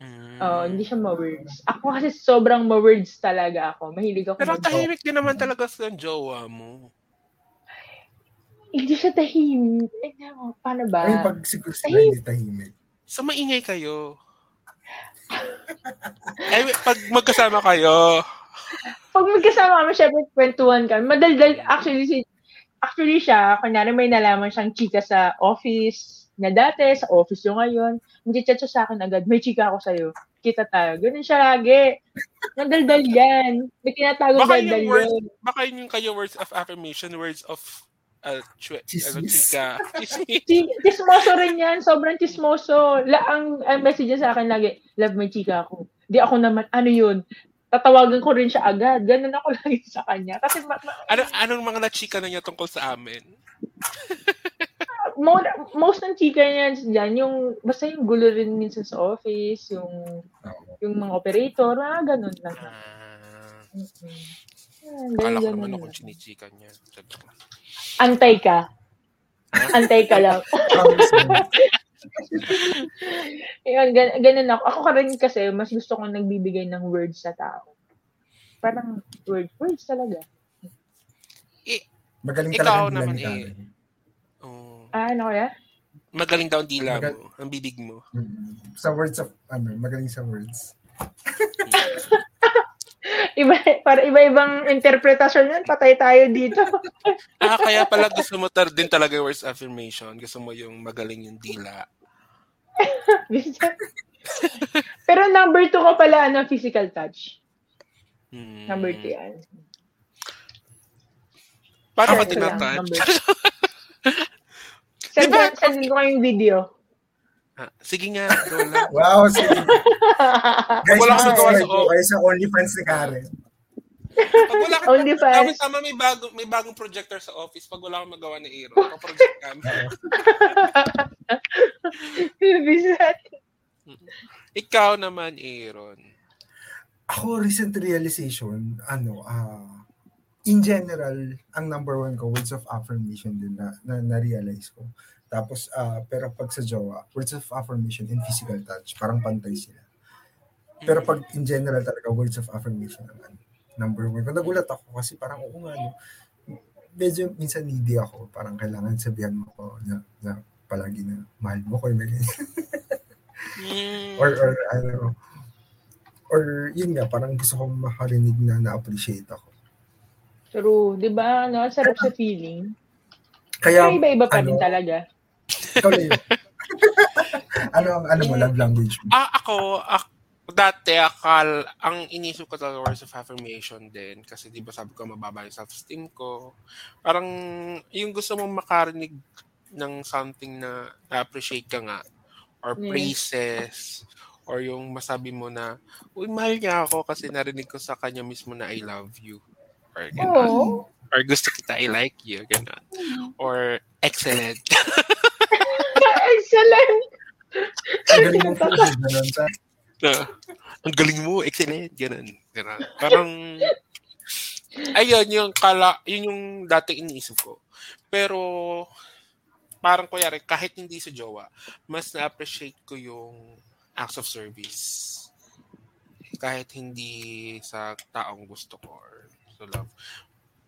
Mm. Oo, hindi siya ma-words. Ako kasi sobrang ma-words talaga ako. Mahilig ako Pero mag- tahimik din naman talaga sa jowa mo. Hindi siya tahimik. Eh, paano ba? Ay, pag siguro sila Tahimik. hindi tahimik. Sa maingay kayo. <laughs> Ay, pag magkasama kayo, Pag magkasama kami, syempre, kwentuhan kami. Madaldal, actually, si, actually siya, kunyari may nalaman siyang chika sa office na dati, sa office yung ngayon. Hindi chat siya sa akin agad, may chika ako sa'yo. Kita tayo. Ganun siya lagi. Madaldal yan. May tinatago baka daldal yung words, yun. baka yun yung kayo words of affirmation, words of uh, chwe, ano, chika. <laughs> Chismoso rin yan. Sobrang chismoso. La, ang, ang message niya sa akin lagi, love my chika ako. Di ako naman, ano yun? Tatawagan ko rin siya agad. Ganun ako <laughs> lagi sa kanya. Kasi ma, ma, ano, anong mga nachika na niya tungkol sa amin? <laughs> mo, most ng chika niya dyan, yung, basta yung gulo rin minsan sa office, yung, yung mga operator, ah, ganun lang. Ah, Mm-mm. Ah, akala ko naman ako lang. chinichika niya. Antay ka. Antay ka lang. <laughs> Yun, gan- ganun ako. Ako ka rin kasi, mas gusto kong nagbibigay ng words sa tao. Parang word, words talaga. Magaling Ikaw talaga naman eh. Ah, ano kaya? magaling daw ang dila Magal- mo, ang bibig mo. Mm. Sa words of, ano, magaling sa words. <laughs> Iba, para iba-ibang interpretasyon yan. Patay tayo dito. <laughs> ah, kaya pala gusto mo tar din talaga words affirmation. Gusto mo yung magaling yung dila. <laughs> Pero number two ko pala, ano, physical touch. Hmm. Number two yan. Paano ka Ito lang, tinatouch? Send, Diba? send ko kayong video. Ah, sige nga. <laughs> Wow, sige. Guys, Wala kang magawa sa kayo sa OnlyFans ni Karen. Pag wala ka, Only fans. tama, tama, may, bago, may bagong projector sa office. Pag wala kang magawa ni Aaron, paproject kami. Bisan. Ikaw naman, Aaron. Ako, recent realization, ano, ah, in general, ang number one ko, words of affirmation din na, na, na-realize ko. Tapos, ah, pero pag sa jowa, words of affirmation and physical touch, parang pantay sila. Pero pag in general talaga, words of affirmation naman, number one ko. Nagulat ako kasi parang, oo nga, no, medyo minsan needy ako. Parang kailangan sabihan mo ko na, na palagi na mahal mo ko. Mm, or, or ano, or yun nga, parang gusto kong makarinig na na-appreciate ako. True. Di ba? No? Ang sarap sa feeling. Kaya, Pero iba-iba pa rin ano, talaga. ikaw na yun. <laughs> ano ang ano mo, love language mo? Ah, ako, ak- dati, akal, ang inisip ko talaga words of affirmation din. Kasi di ba sabi ko, mababa yung self-esteem ko. Parang, yung gusto mong makarinig ng something na na-appreciate ka nga, or praises, or yung masabi mo na, uy, mahal niya ako kasi narinig ko sa kanya mismo na I love you. Or gano'n. Oo. Or gusto kita, I like you. Gano'n. Or excellent. <laughs> Excellent! Ang galing mo po, ganun. Sa, na, ang galing mo, excellent, ganun. ganun. Parang, ayun, yung kala, yun yung dati iniisip ko. Pero, parang kunyari, kahit hindi sa jowa, mas na-appreciate ko yung acts of service. Kahit hindi sa taong gusto ko or sa love.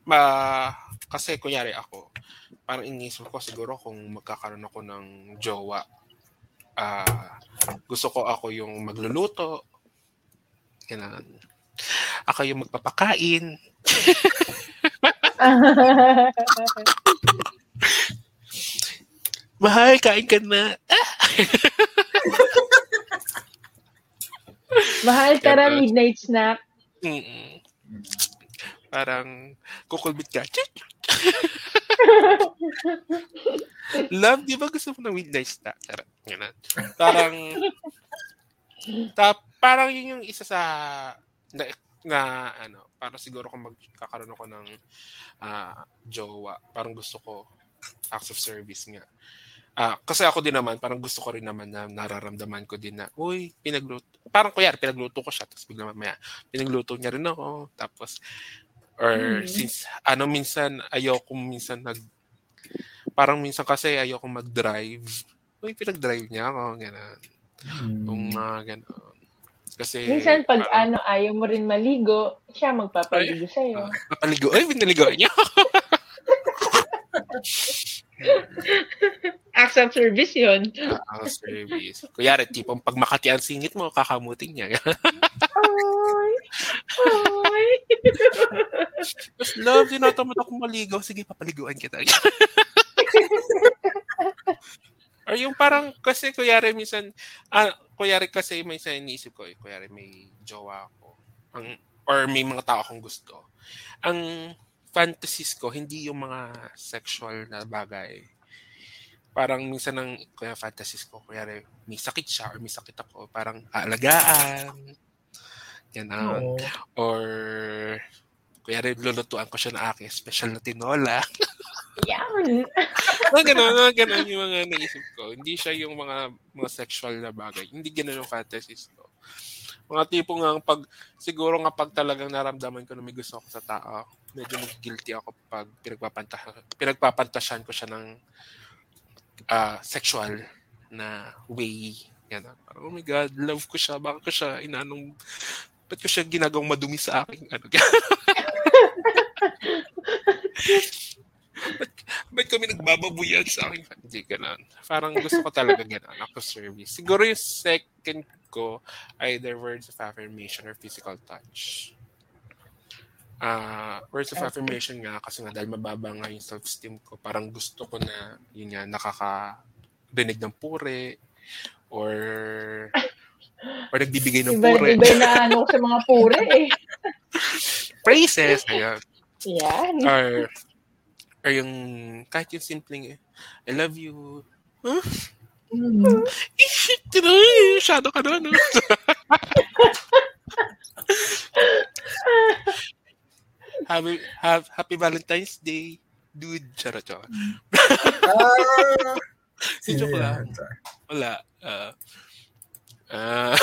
Ma, kasi kunyari ako, parang iniisip ko siguro kung magkakaroon ako ng jowa, ah, gusto ko ako yung magluluto. Ganun. Ako yung magpapakain. <laughs> Mahal, kain ka na. <laughs> Mahal tara midnight snack. Mm-mm. Parang kukulbit ka. <laughs> Love, di ba gusto mo ng midnight? Tara, ganun. Parang, ta, parang yun yung isa sa, na, na ano, parang siguro kung magkakaroon ako ng ah, jowa, parang gusto ko acts of service nga. Ah, kasi ako din naman, parang gusto ko rin naman na nararamdaman ko din na, uy, pinagluto. Parang kuyari, pinagluto ko siya, tapos bigla mamaya, pinagluto niya rin ako. Tapos, or Mhm. since, ano, minsan, ayoko minsan nag, parang minsan kasi ayoko mag-drive. Uy, pinag-drive niya ako, gano'n. Yung Hmm. mga gano'n. Kasi, Minsan pag parang, ano, ayaw mo rin maligo, siya magpapaligo sa'yo. <laughs> Papaligo. Ay, pinaligo niya. <laughs> Acts <laughs> acts of service yun. Ah, service. Kuyari, tipong pag Makati ang singit mo, kakamuting niya. Ay! Ay! Mas love, tinatamad ako maligaw. Sige, papaliguan kita. <laughs> Or yung parang, kasi kuyari minsan, ah, kuyari kasi may sa iniisip ko, eh, kuyari may jowa ako. Ang, or may mga tao akong gusto. Ang fantasies ko, hindi yung mga sexual na bagay. Parang minsan ang kuya fantasies ko, kuyari may sakit siya or may sakit ako, parang aalagaan. Yan ang, Oo. or kuyari lulutuan ko siya ng aking special na tinola. <laughs> Yan! <laughs> mga ganun, mga ganun yung mga naisip ko. Hindi siya yung mga mga sexual na bagay. Hindi ganun yung fantasies ko. Mga tipo nga pag, siguro nga pag talagang naramdaman ko na may gusto ako sa tao, medyo guilty ako pag pinagpapantasyan ko siya ng ah, sexual na way. Yan. Parang, oh my God, love ko siya. Bakit ko siya inanong, ba't ko siya ginagawang madumi sa akin? Ano, <laughs> ba't, ba't kami nagbababuyan sa akin? Hindi ganun. Parang gusto ko talaga ganun. Ako service. Siguro yung second ko, either words of affirmation or physical touch. Ah, words of affirmation nga kasi nga dahil mababa nga yung self-esteem ko, parang gusto ko na yun nga nakakarinig ng pure or or nagbibigay ng Iba, pure. iba naano <laughs> ko sa mga pure eh. Praises. Ayan. Yan. or or yung kahit yung simpleng I love you. Huh? Mm. Ishit, tino, shadow ka na, no? <laughs> happy, have, happy Valentine's Day, dude. Charot, charot. Ah, <laughs> Si joke lang. Wala. Ah. Ah. <laughs>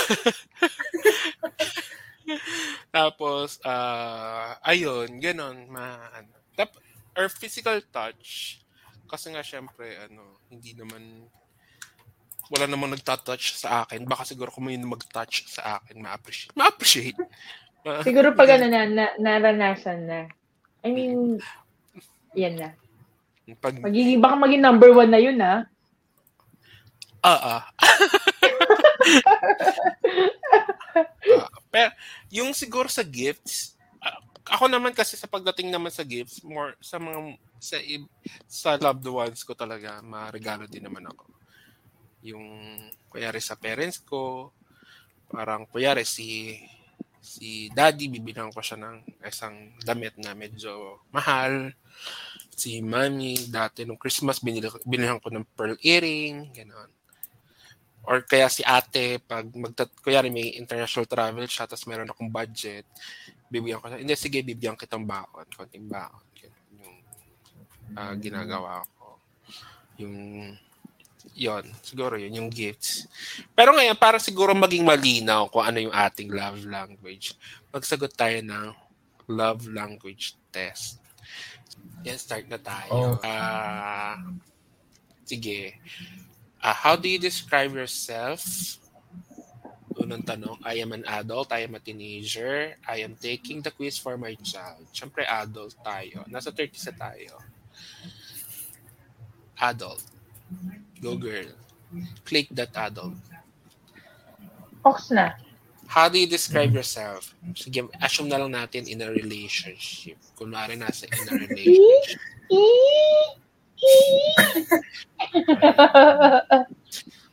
Tapos, ah, ayun, ganon, ma, ano. Tap, or physical touch, kasi nga syempre, ano, hindi naman, wala namang nagtatouch sa akin. Baka siguro kung may mag-touch sa akin, ma-appreciate. Ma-appreciate. Ma- <laughs> Siguro pag ano na, na, naranasan na. I mean, yan na. Pag, Magiging, baka maging number one na yun, ha? Ah, ah. <laughs> Ah, pero yung siguro sa gifts, ako naman kasi sa pagdating naman sa gifts, more sa mga sa sa loved ones ko talaga, maregalo din naman ako. Yung kuyari sa parents ko, parang kuyari si si daddy bibilang ko siya ng isang damit na medyo mahal. Si mommy, dati nung Christmas, binili, ko ng pearl earring, gano'n or kaya si ate, pag magtat, kuyari may international travel siya, tapos meron akong budget, bibigyan ko siya, hindi, sige, bibigyan kitang baon, konting baon. Ganun yung ah, ginagawa ko. Yung, yon siguro yun, yung gifts. Pero ngayon, para siguro maging malinaw kung ano yung ating love language, magsagot tayo ng love language test. Yan, start na tayo. Oh. Ah, sige. Ah, how do you describe yourself? Unang tanong, I am an adult, I am a teenager, I am taking the quiz for my child. Siyempre, adult tayo. Nasa 30 sa tayo. Adult. Go girl. Click that adult. Ox na. How do you describe yourself? Sige, assume na lang natin in a relationship. Kunwari nasa in a relationship. <laughs>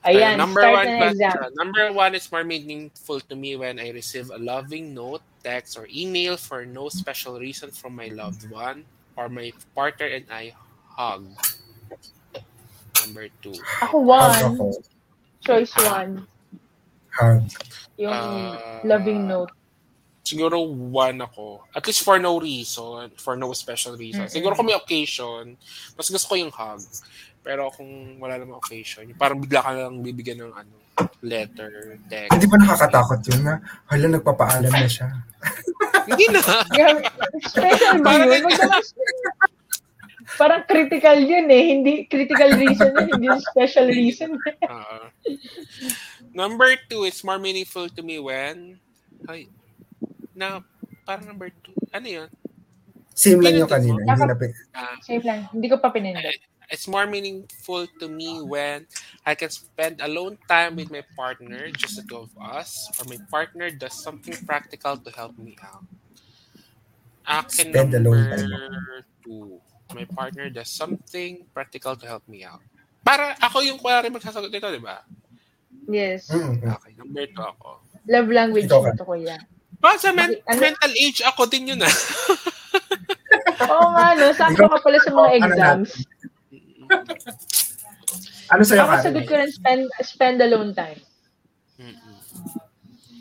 Ayan, Uh, number start one na ng question. exam. Number one is more meaningful to me when I receive a loving note, text, or email for no special reason from my loved one or my partner and I hug. Number two. Ako one. ako. Choice one. Hug. Yung Ah. loving note. Siguro one ako. At least for no reason, for no special reason. Mm-mm. Siguro kung may occasion, mas gusto ko yung hug. Pero kung wala namang occasion, parang bigla ka lang bibigyan ng ano, letter, text. Hindi ba nakakatakot yun na, hala, nagpapaalam na siya. <laughs> Hindi na. Special ba Parang- yun? Parang critical yun eh. Hindi critical reason yun. Hindi yung special reason. <laughs> Uh, number two, it's more meaningful to me when, ay, na, parang number two, ano yun? Same lang yung kanina. Hindi na, Ah, Same lang. Hindi ko pa pinindot. It's more meaningful to me when I can spend alone time with my partner, just the two of us, or my partner does something practical to help me out. Akin Spend alone number two. My partner does something practical to help me out. Para ako yung kuwari magsasagot nito, di ba? Yes. Mm. Okay, number two ako. Love language Ikaw mo ka. to, kuya. Ba, sa men- Bakit? Ano? mental age, ako din yun ah. Oo nga, no? Sakto ka pala sa mga exams. Ano sa'yo, Ako Karen? sagot ko rin spend, spend alone time. Mm-mm.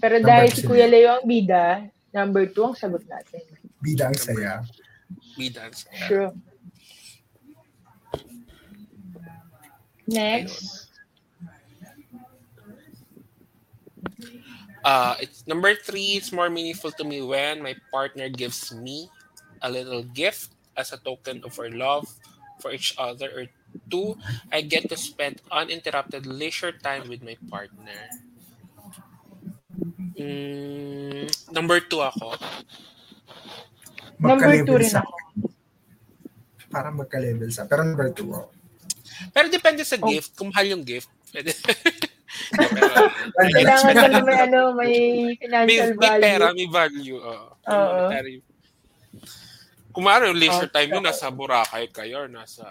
Pero Number dahil si. Kuya Leo ang bida, number two ang sagot natin. Bida ang saya. Be dance. True. Next. Uh, it's number three. It's more meaningful to me when my partner gives me a little gift as a token of our love for each other. Or two, I get to spend uninterrupted leisure time with my partner. Mm, number two ako. Number two rin sa- ako. Parang magka-level sa. Pero number two ako. Pero depende sa Oh. gift. Kung mahal yung gift. Pwede. <laughs> Kailangan ka may ano, may may, financial may pera, value. may value. oo. Oo. Monetary. Kung maaari, yung leisure Okay. time nyo, nasa Boracay kayo, or nasa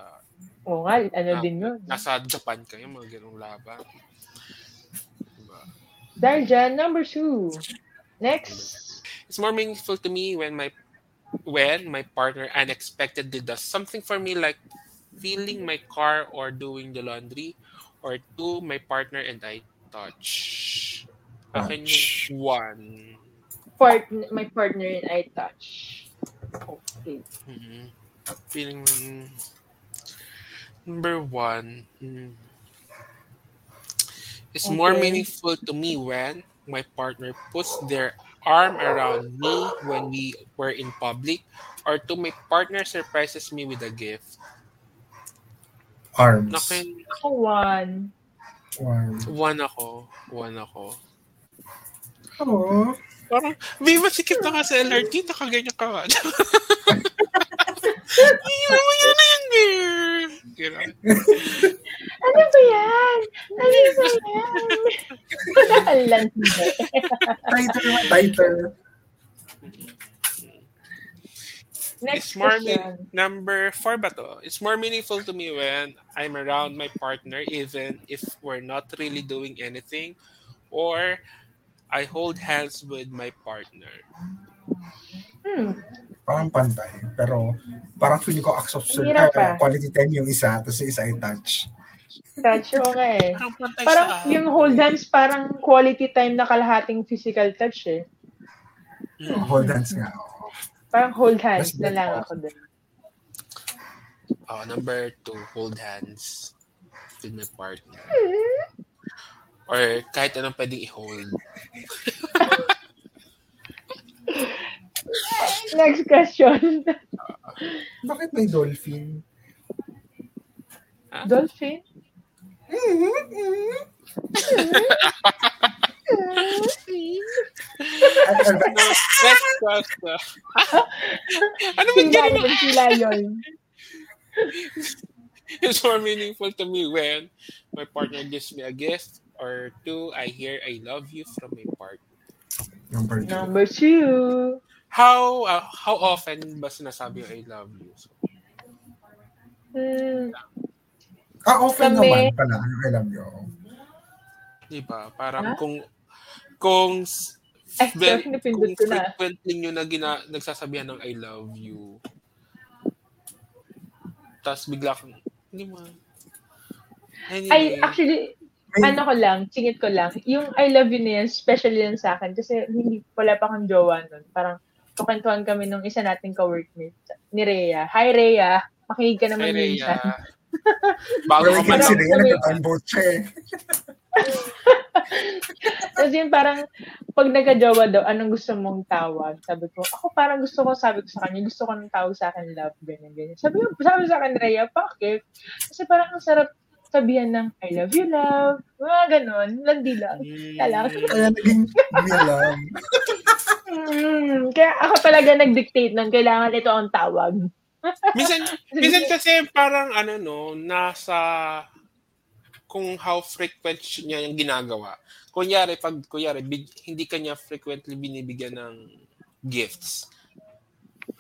Oo nga, ano Ah. din yun. nasa Japan kayo, mga ganong laban. Diba? Dahil dyan, number two. Next. It's more meaningful to me when my when my partner unexpectedly does something for me like filling my car or doing the laundry or two, my partner and I touch. Akin yung one. Part, my partner and I touch. Okay. Mhm. Feeling number one. mm, It's more meaningful to me when my partner puts their arm around me when we were in public, or to my partner surprises me with a gift. Arms. Nakin, Ako one. One. one ako. One ako. Oh. Parang, Viva, sikip na ka sa LRT, nakaganyan ka <laughs> nga. Iwan mo yun na yun, girl. Ganun. Ano ba yan? Ano ba yan? Alam. Tighter naman, tighter. Next It's more question. number four ba to? It's more meaningful to me when I'm around my partner even if we're not really doing anything or I hold hands with my partner. Hmm. Parang pantay. Pero parang feeling ko acts of hirap ah. quality time yung isa, tapos yung isa ay touch. Touch, okay. Parang yung hold hands, parang quality time na kalahating physical touch eh. Mm. Hold hands nga. oo. Parang hold hands na lang ako dun. Oh, number two, hold hands with my partner. Or kahit anong pwedeng i-hold. <laughs> Next question. Bakit may dolphin? Ah? Dolphin? Ano, ano, No, next question. ano ba Sila dyan? yun, sila yun. It's more meaningful to me when my partner gives me a gift or two, I hear I love you from my partner. number two. Number two. How uh, how often ba sinasabi yung I love you? So, Hmm. Ah, often Kami- naman pala. Ano alam nyo? di ba? Parang Ha? kung kung s- Ay, very- kung ko na. frequently nyo na gina, nagsasabihan ng I love you. Tapos bigla kang, hindi mo. Anyway, Ay, actually, May, ano ko lang, singit ko lang. Yung I love you na yan, special yan sa akin. Kasi hindi, wala pa kang jowa nun. Parang, kukentuhan kami nung isa nating ka-workmate, ni Rhea. Hi, Rhea. Makinig ka Hi, naman Rhea. minsan. <laughs> Bago ka man si Rhea nagtatambote siya eh. <laughs> Tapos yun parang, pag nagka-jowa daw, anong gusto mong tawag? Sabi ko, ako parang gusto ko, sabi ko sa kanya, gusto ko ng tawag sa akin, love, ganyan, ganyan. Sabi, sabi sa akin, Rhea, bakit? Kasi parang ang sarap sabihan ng, I love you, love. Mga ganon, landi lang. Kala Kaya naging bilang. Mm, kaya ako talaga nag-dictate nun, kailangan ito ang tawag. minsan, <laughs> minsan kasi parang ano no, nasa kung how frequent niya yung ginagawa. Kunyari, pag kunyari, big, hindi kanya frequently binibigyan ng gifts.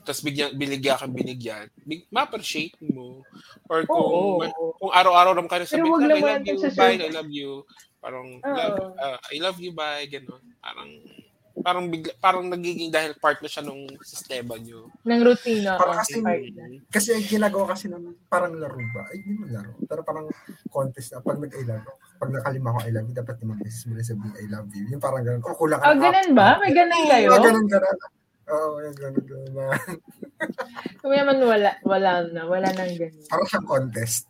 Tapos bigyan, binigyan kang binigyan, big, ma-appreciate mo. Or kung, Oo. kung araw-araw naman ka Pero sabihin, wag "Love, I naman love you, sa bye, I love you. Parang, Oo. love, uh, I love you, bye, gano'n. Parang, parang bigla, parang nagiging dahil part na siya nung sistema nyo. Ng routine na. Parang oh, kasi- na. Kasi ang ginagawa kasi ng parang laro ba? Ay, hindi mo laro. Pero parang contest na pag nag-I love pag nakalima ko I love you, dapat limang beses mo na sabihin I love you. Yung parang ganun. O, kulang Ah, ganun ba? May ganun <laughs> kayo? Oo, ganun, ganun. Oo, yung ganun, na. <laughs> Kung naman wala, wala na. Wala nang ganun. Parang siyang contest.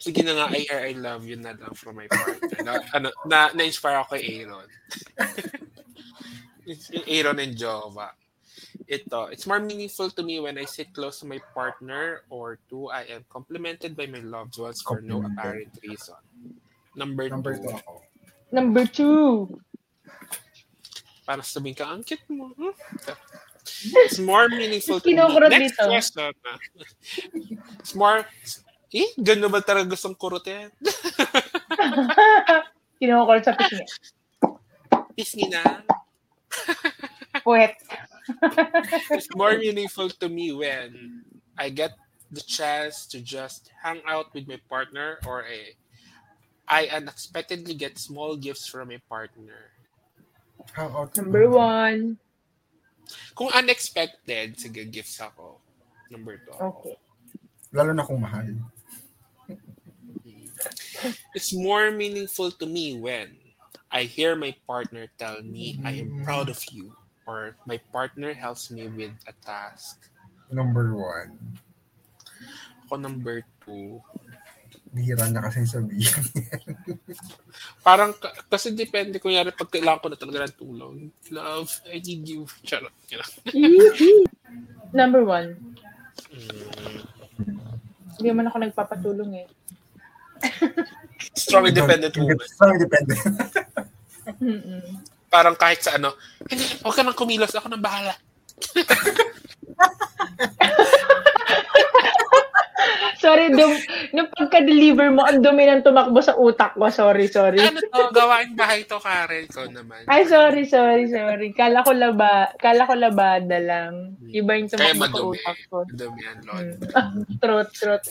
Sige na nga, I, I love you na lang from my partner. na, ano, na, na-inspire ako kay Aaron. <laughs> Yung Aaron and Jova. Ito, it's more meaningful to me when I sit close to my partner or two, I am complimented by my loved ones for no apparent reason. Number, Number two, two ako. Number two. para sabihin ka, ang cute mo. Hmm? It's more meaningful to me. Next dito. question. It's more, eh, gano'n ba talaga gustong kurutin? <laughs> Kinukul sa pisngi. Pisngi na. Puwet. it's more meaningful to me when I get the chance to just hang out with my partner or a I unexpectedly get small gifts from my partner. How about Number one. Kung unexpected, sige, gifts ako. Number two. Okay. Lalo na kung mahal. It's more meaningful to me when I hear my partner tell me I am proud of you or my partner helps me with a task. Number one. Ako number two, Bihira na kasi sabihin. <laughs> Parang, ka- kasi depende, kunyari, pag kailangan ko na talaga ng tulong. Love, I need you. Charot. <laughs> Number one. Mm. Hindi man ako nagpapatulong eh. <laughs> Strongly dependent woman. Strongly dependent. Mm-mm. Parang kahit sa ano, hindi, huwag ka nang kumilos, ako nang bahala. Sorry, dum nung pagka-deliver mo, ang dumi ng tumakbo sa utak ko. Sorry, sorry. Ano to, gawain bahay to, Karen. Ikaw naman. Ay, sorry, sorry, sorry. Kala ko laba, kala ko labada lang. Iba yung tumakbo sa utak ko. Madumi ang Lord. Mm. Trot, trot.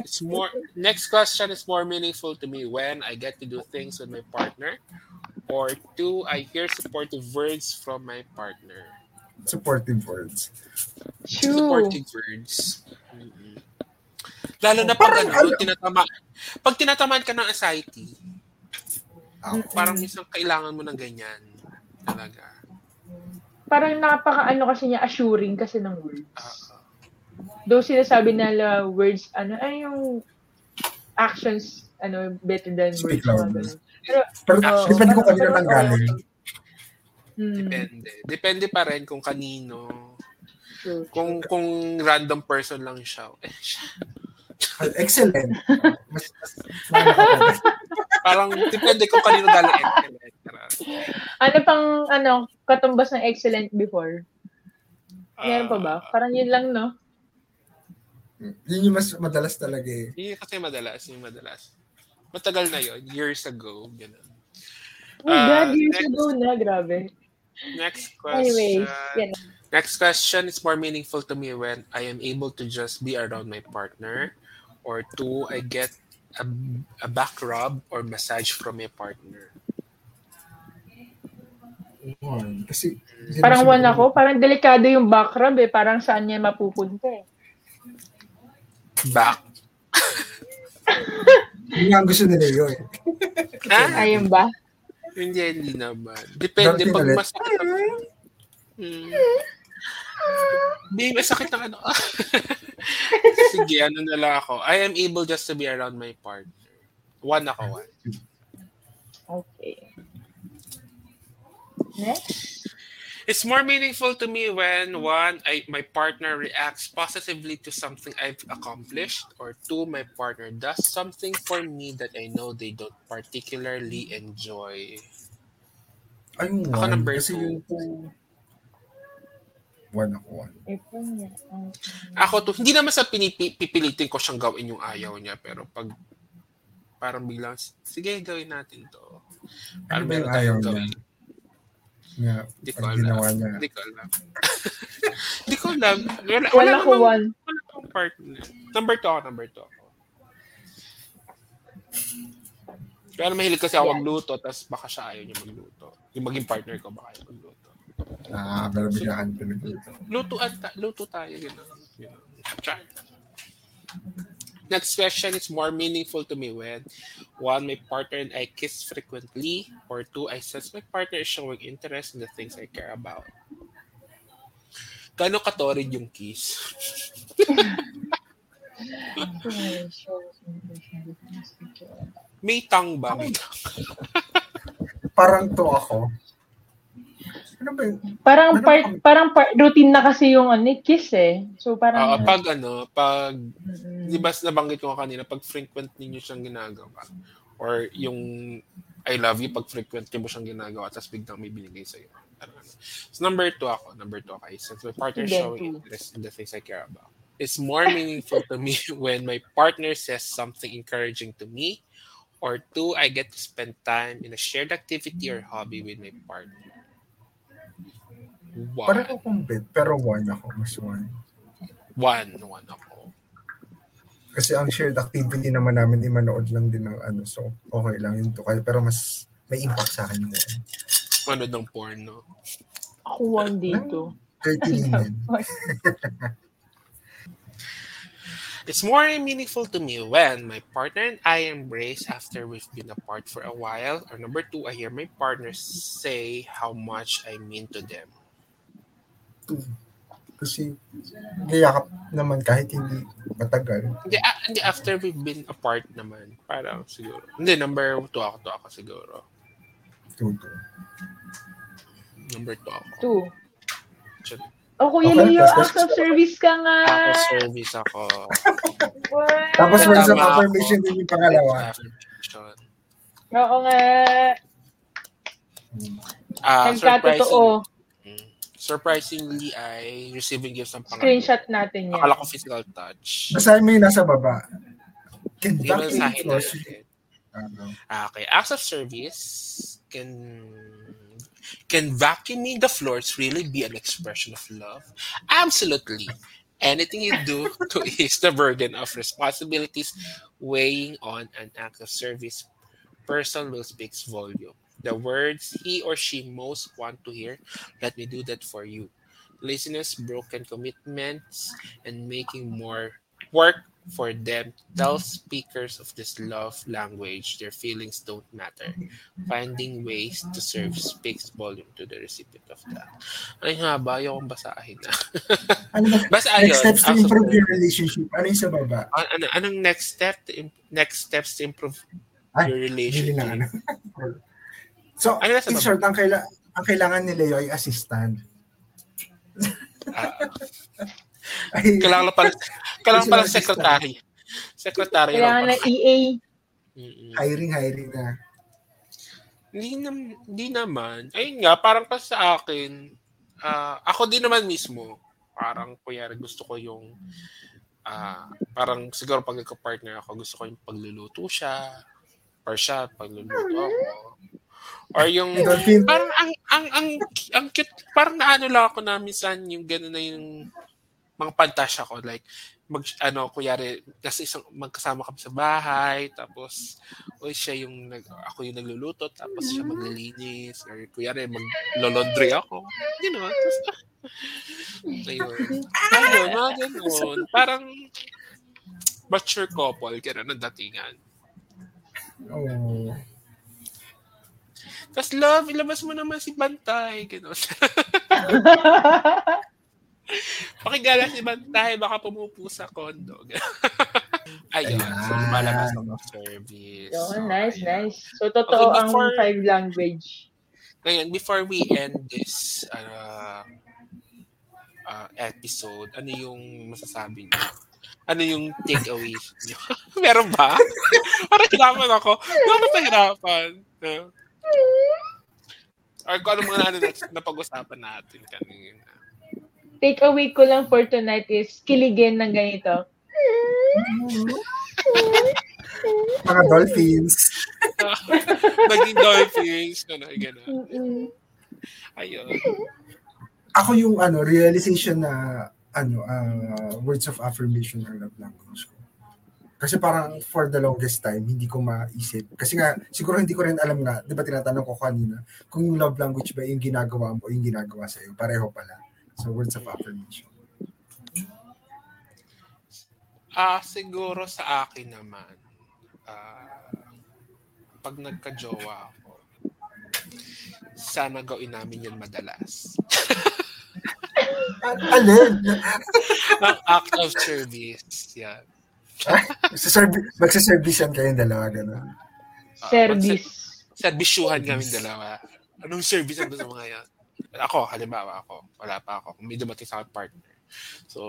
It's more, next question is more meaningful to me when I get to do things with my partner. Or two, I hear supportive words from my partner. Supportive words. True. Supportive words. Mm-mm. Lalo na pag Parang ano, ano- tinatama, pag tinatamaan ka ng anxiety, Ako. parang minsan kailangan mo ng ganyan. Talaga. Parang napaka-ano kasi niya, assuring kasi ng words. Ah, Though sinasabi nila words, ano, ay yung actions, ano, better than Speak words. louder. Pero, Pero Oo. depende kung kanino nang galing. hmm, depende. Depende pa rin kung kanino. true. Kung kung random person lang siya. Eh, <laughs> siya. Excellent. Mas, mas, mas <laughs> nakakapagod. Parang depende kung kanino galing excellent. Ano pang, ano, katumbas ng excellent before? Meron pa ba? Ah, Parang yun lang, no? Yun yung mas madalas talaga eh. Yun kasi madalas, yung madalas. Matagal na yon years ago. Ganun. Oh Ah, God, years next. ago na, grabe. Next question. Anyways, yan. Next question is more meaningful to me when I am able to just be around my partner. Or two, I get a, a back rub or massage from my partner. One. Kasi, hindi Parang one siguro- ako, parang delikado yung back rub eh. Parang saan niya mapupunta eh. Back? <laughs> Yun nga ang gusto nila yun. Ah, Ayun ba? hindi, hindi naman. Depende Darating pag ulit. masakit ang... Hmm. Hindi, masakit ng ano. <laughs> Sige, ano na lang ako. I am able just to be around my partner. One ako, one. Okay. Next. It's more meaningful to me when one, I, my partner reacts positively to something I've accomplished, or two, my partner does something for me that I know they don't particularly enjoy. Ay, yung Ako number Kasi two. yung kung One ako, one. Eh, punya. Ako to, hindi naman sa pinipi- pipilitin ko siyang gawin yung ayaw niya, pero pag parang biglang, sige, gawin natin to. Ano Parang ba yung meron ayaw tayong niya? gawin. Nga, Hindi ko alam. ginawa niya. Hindi ko alam. <laughs> Hindi ko alam. Wala, Wala ko one. Wala akong partner. Number two ako, number two ako. Kaya mahilig kasi ako magluto, tapos baka siya ayaw niya magluto. Yung maging partner ko, baka ayaw magluto. Ah, pero biglaan pinagluto. Lutuan ta- luto tayo, gano'n. Gano'n. Char. Next question is more meaningful to me when one, my partner and I kiss frequently, or two, I sense my partner is showing interest in the things I care about. Gano'ng katorid yung kiss? <laughs> May tang ba? May tang. Parang to ako. Ano ba yun? Parang Ano part, pang- parang part, routine na kasi yung ano, kiss eh. So parang, pag ano, pag, Mm-mm. di ba nabanggit ko kanina, pag frequent ninyo siyang ginagawa, or yung I love you, pag frequent mo siyang ginagawa, tapos biglang may binigay sa'yo. Parang ano. So number two ako, number two ako, is since my partner Then showing interest in the things I care about. It's more meaningful to me <laughs> when my partner says something encouraging to me, or two, I get to spend time in a shared activity or hobby with my partner. One. Parang akong bet, pero one ako. Mas one. One. One ako. Kasi ang shared activity naman namin, di manood lang din ng ano. So, okay lang yun to. Kaya- Pero mas may impact sa akin yung one. Manood ng porno. ako one dito. 30 linen. <laughs> It's more meaningful to me when my partner and I embrace after we've been apart for a while. Or number two, I hear my partner say how much I mean to them. Kasi gayakap naman kahit hindi matagal. Hindi, ah, hindi after we've been apart naman. Parang siguro. Hindi, number two ako, two ako siguro. Tuto. Number two ako. Two. Actually, O Kuya Okay, Leo, acts of service ka nga. Ako service ako. Tapos words of Tama ako. affirmation din yung pangalawa. Oo nga. Ah, surprising, Nagkatotoo. Mm. Surprisingly, I receiving gifts ng pangalan. Screenshot natin yan. Akala ko physical touch. Basahin mo yung nasa baba. Can Yung that mensahe na influence you? yun. Ano? Ah, Okay, acts of service can can vacuuming the floors really be an expression of love? Absolutely. Anything you do <laughs> to ease the burden of responsibilities weighing on an act of service person will speak volume. The words he or she most want to hear, let me do that for you. Laziness, broken commitments, and making more work for them tell speakers of this love language their feelings don't matter. Finding ways to serve speaks volume to the recipient of that. Ay nga <laughs> ba? Ayokong basahin na. Basta ayun. Next steps to improve your relationship. Ano yung sa baba? An- ano, anong next step? To im- next steps to improve Ay, your relationship? ano. <laughs> so, Ano in short, ang, kaila- ang kailangan ni Leo ay assistant. Ah, Ay, kailangan pala, kailangan pala secretary. Secretary. Kailangan ng pala. EA. Hiring, hiring na. Hindi, nam- hindi naman. Ayun nga, parang kasi sa akin, ah, ako din naman mismo, parang kunyari gusto ko yung, ah, parang siguro pag partner ako, gusto ko yung pagluluto siya, or siya, pagluluto ako. Or yung, parang ang, ang, ang, ang cute, parang naano lang ako na minsan yung gano'n na yung mga pantasya ko, like, mag, ano, kunyari, nasa isang, magkasama kami sa bahay, tapos, o siya yung, nag, ako yung nagluluto, tapos siya maglilinis, or kunyari, maglolondry ako. You know, tapos, ayun. Ayun, mga ganun. Parang, mature couple, gano'n ang datingan. Oh. Tapos, love, ilabas mo naman si Bantay, gano'n. <laughs> Pakigala si Bantay, baka pumupo sa kondo. <laughs> Ayun, so Ayan. lumalabas ng service. Yun, So, nice, ayun. nice. So, totoo Okay, ang before- five language. Ngayon, before we end this uh, uh, episode, ano yung masasabi niyo? Ano yung takeaways niyo? <laughs> Meron ba? Parang hirapan ako. Meron ba pahirapan? No? Or kung ano mga ano na, <laughs> napag-usapan natin kanina. take away ko lang for tonight is kiligin ng ganito. Mga dolphins. <laughs> Naging dolphins. Ano, gano'n. Mm-mm. Ayun. Ako yung ano, realization na ano, ah, words of affirmation ang love language ko. Kasi parang for the longest time, hindi ko maisip. Kasi nga, siguro hindi ko rin alam nga, di ba tinatanong ko kanina, kung yung love language ba yung ginagawa mo o yung ginagawa sa'yo. Pareho pala. So, words of affirmation. Ah, siguro sa akin naman, ah, pag nagka-jowa ako, sana gawin namin yan madalas. <laughs> Alin? <laughs> Ang act of service. Yan. Magsaservi- Magsaservice yan kayong dalawa, gano'n. Ah, Service. Serbisyuhan kami dalawa. Anong service ang gusto mo ngayon? Ako, halimbawa ako. Wala pa ako. May dumating sa partner. So,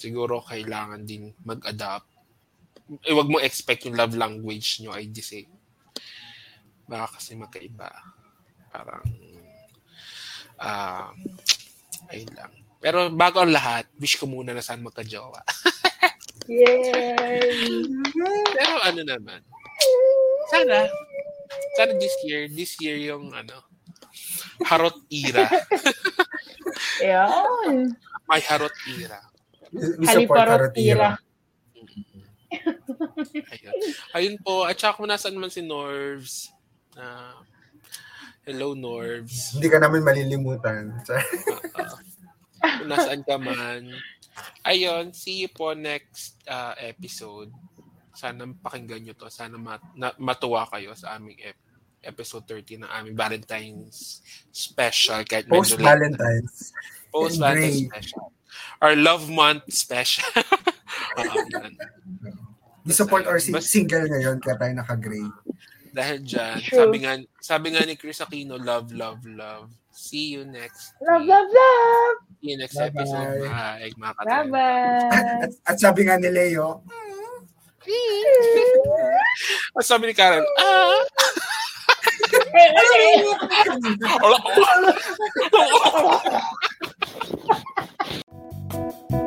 siguro kailangan din mag-adapt. Eh, wag mo expect yung love language nyo ay the same. Baka kasi magkaiba. Parang, ah, ayun lang. Pero bago ang lahat, wish ko muna na saan magka-jowa. <laughs> Yay! Pero ano naman, sana, sana this year, this year yung ano, harot era. <laughs> Ayan. May harot era. We support Haliparot Karatira. tira. Ayun. Ayun po. At saka kung nasaan man si Norvs, na hello Norvs. Hindi ka namin malilimutan. <laughs> Uh, kung nasaan ka man. Ayun, see you po next uh, episode. Sana pakinggan nyo to. Sana mat- na- matuwa kayo sa aming ep- episode 30 ng aming Valentine's special. Kahit. Post-Valentine's. Post And Valentine's Gray. special. Our Love Month special. <laughs> We support our si- Bas- single ngayon, kaya tayo naka-gray. Dahil dyan, True. sabi nga, sabi nga ni Chris Aquino, love, love, love. See you next. Love, love, love. See you next bye episode. Bye. Bye, mga Bye, bye. at, at sabi nga ni Leo, at sabi ni Karen, ah. <laughs> Hola. <laughs>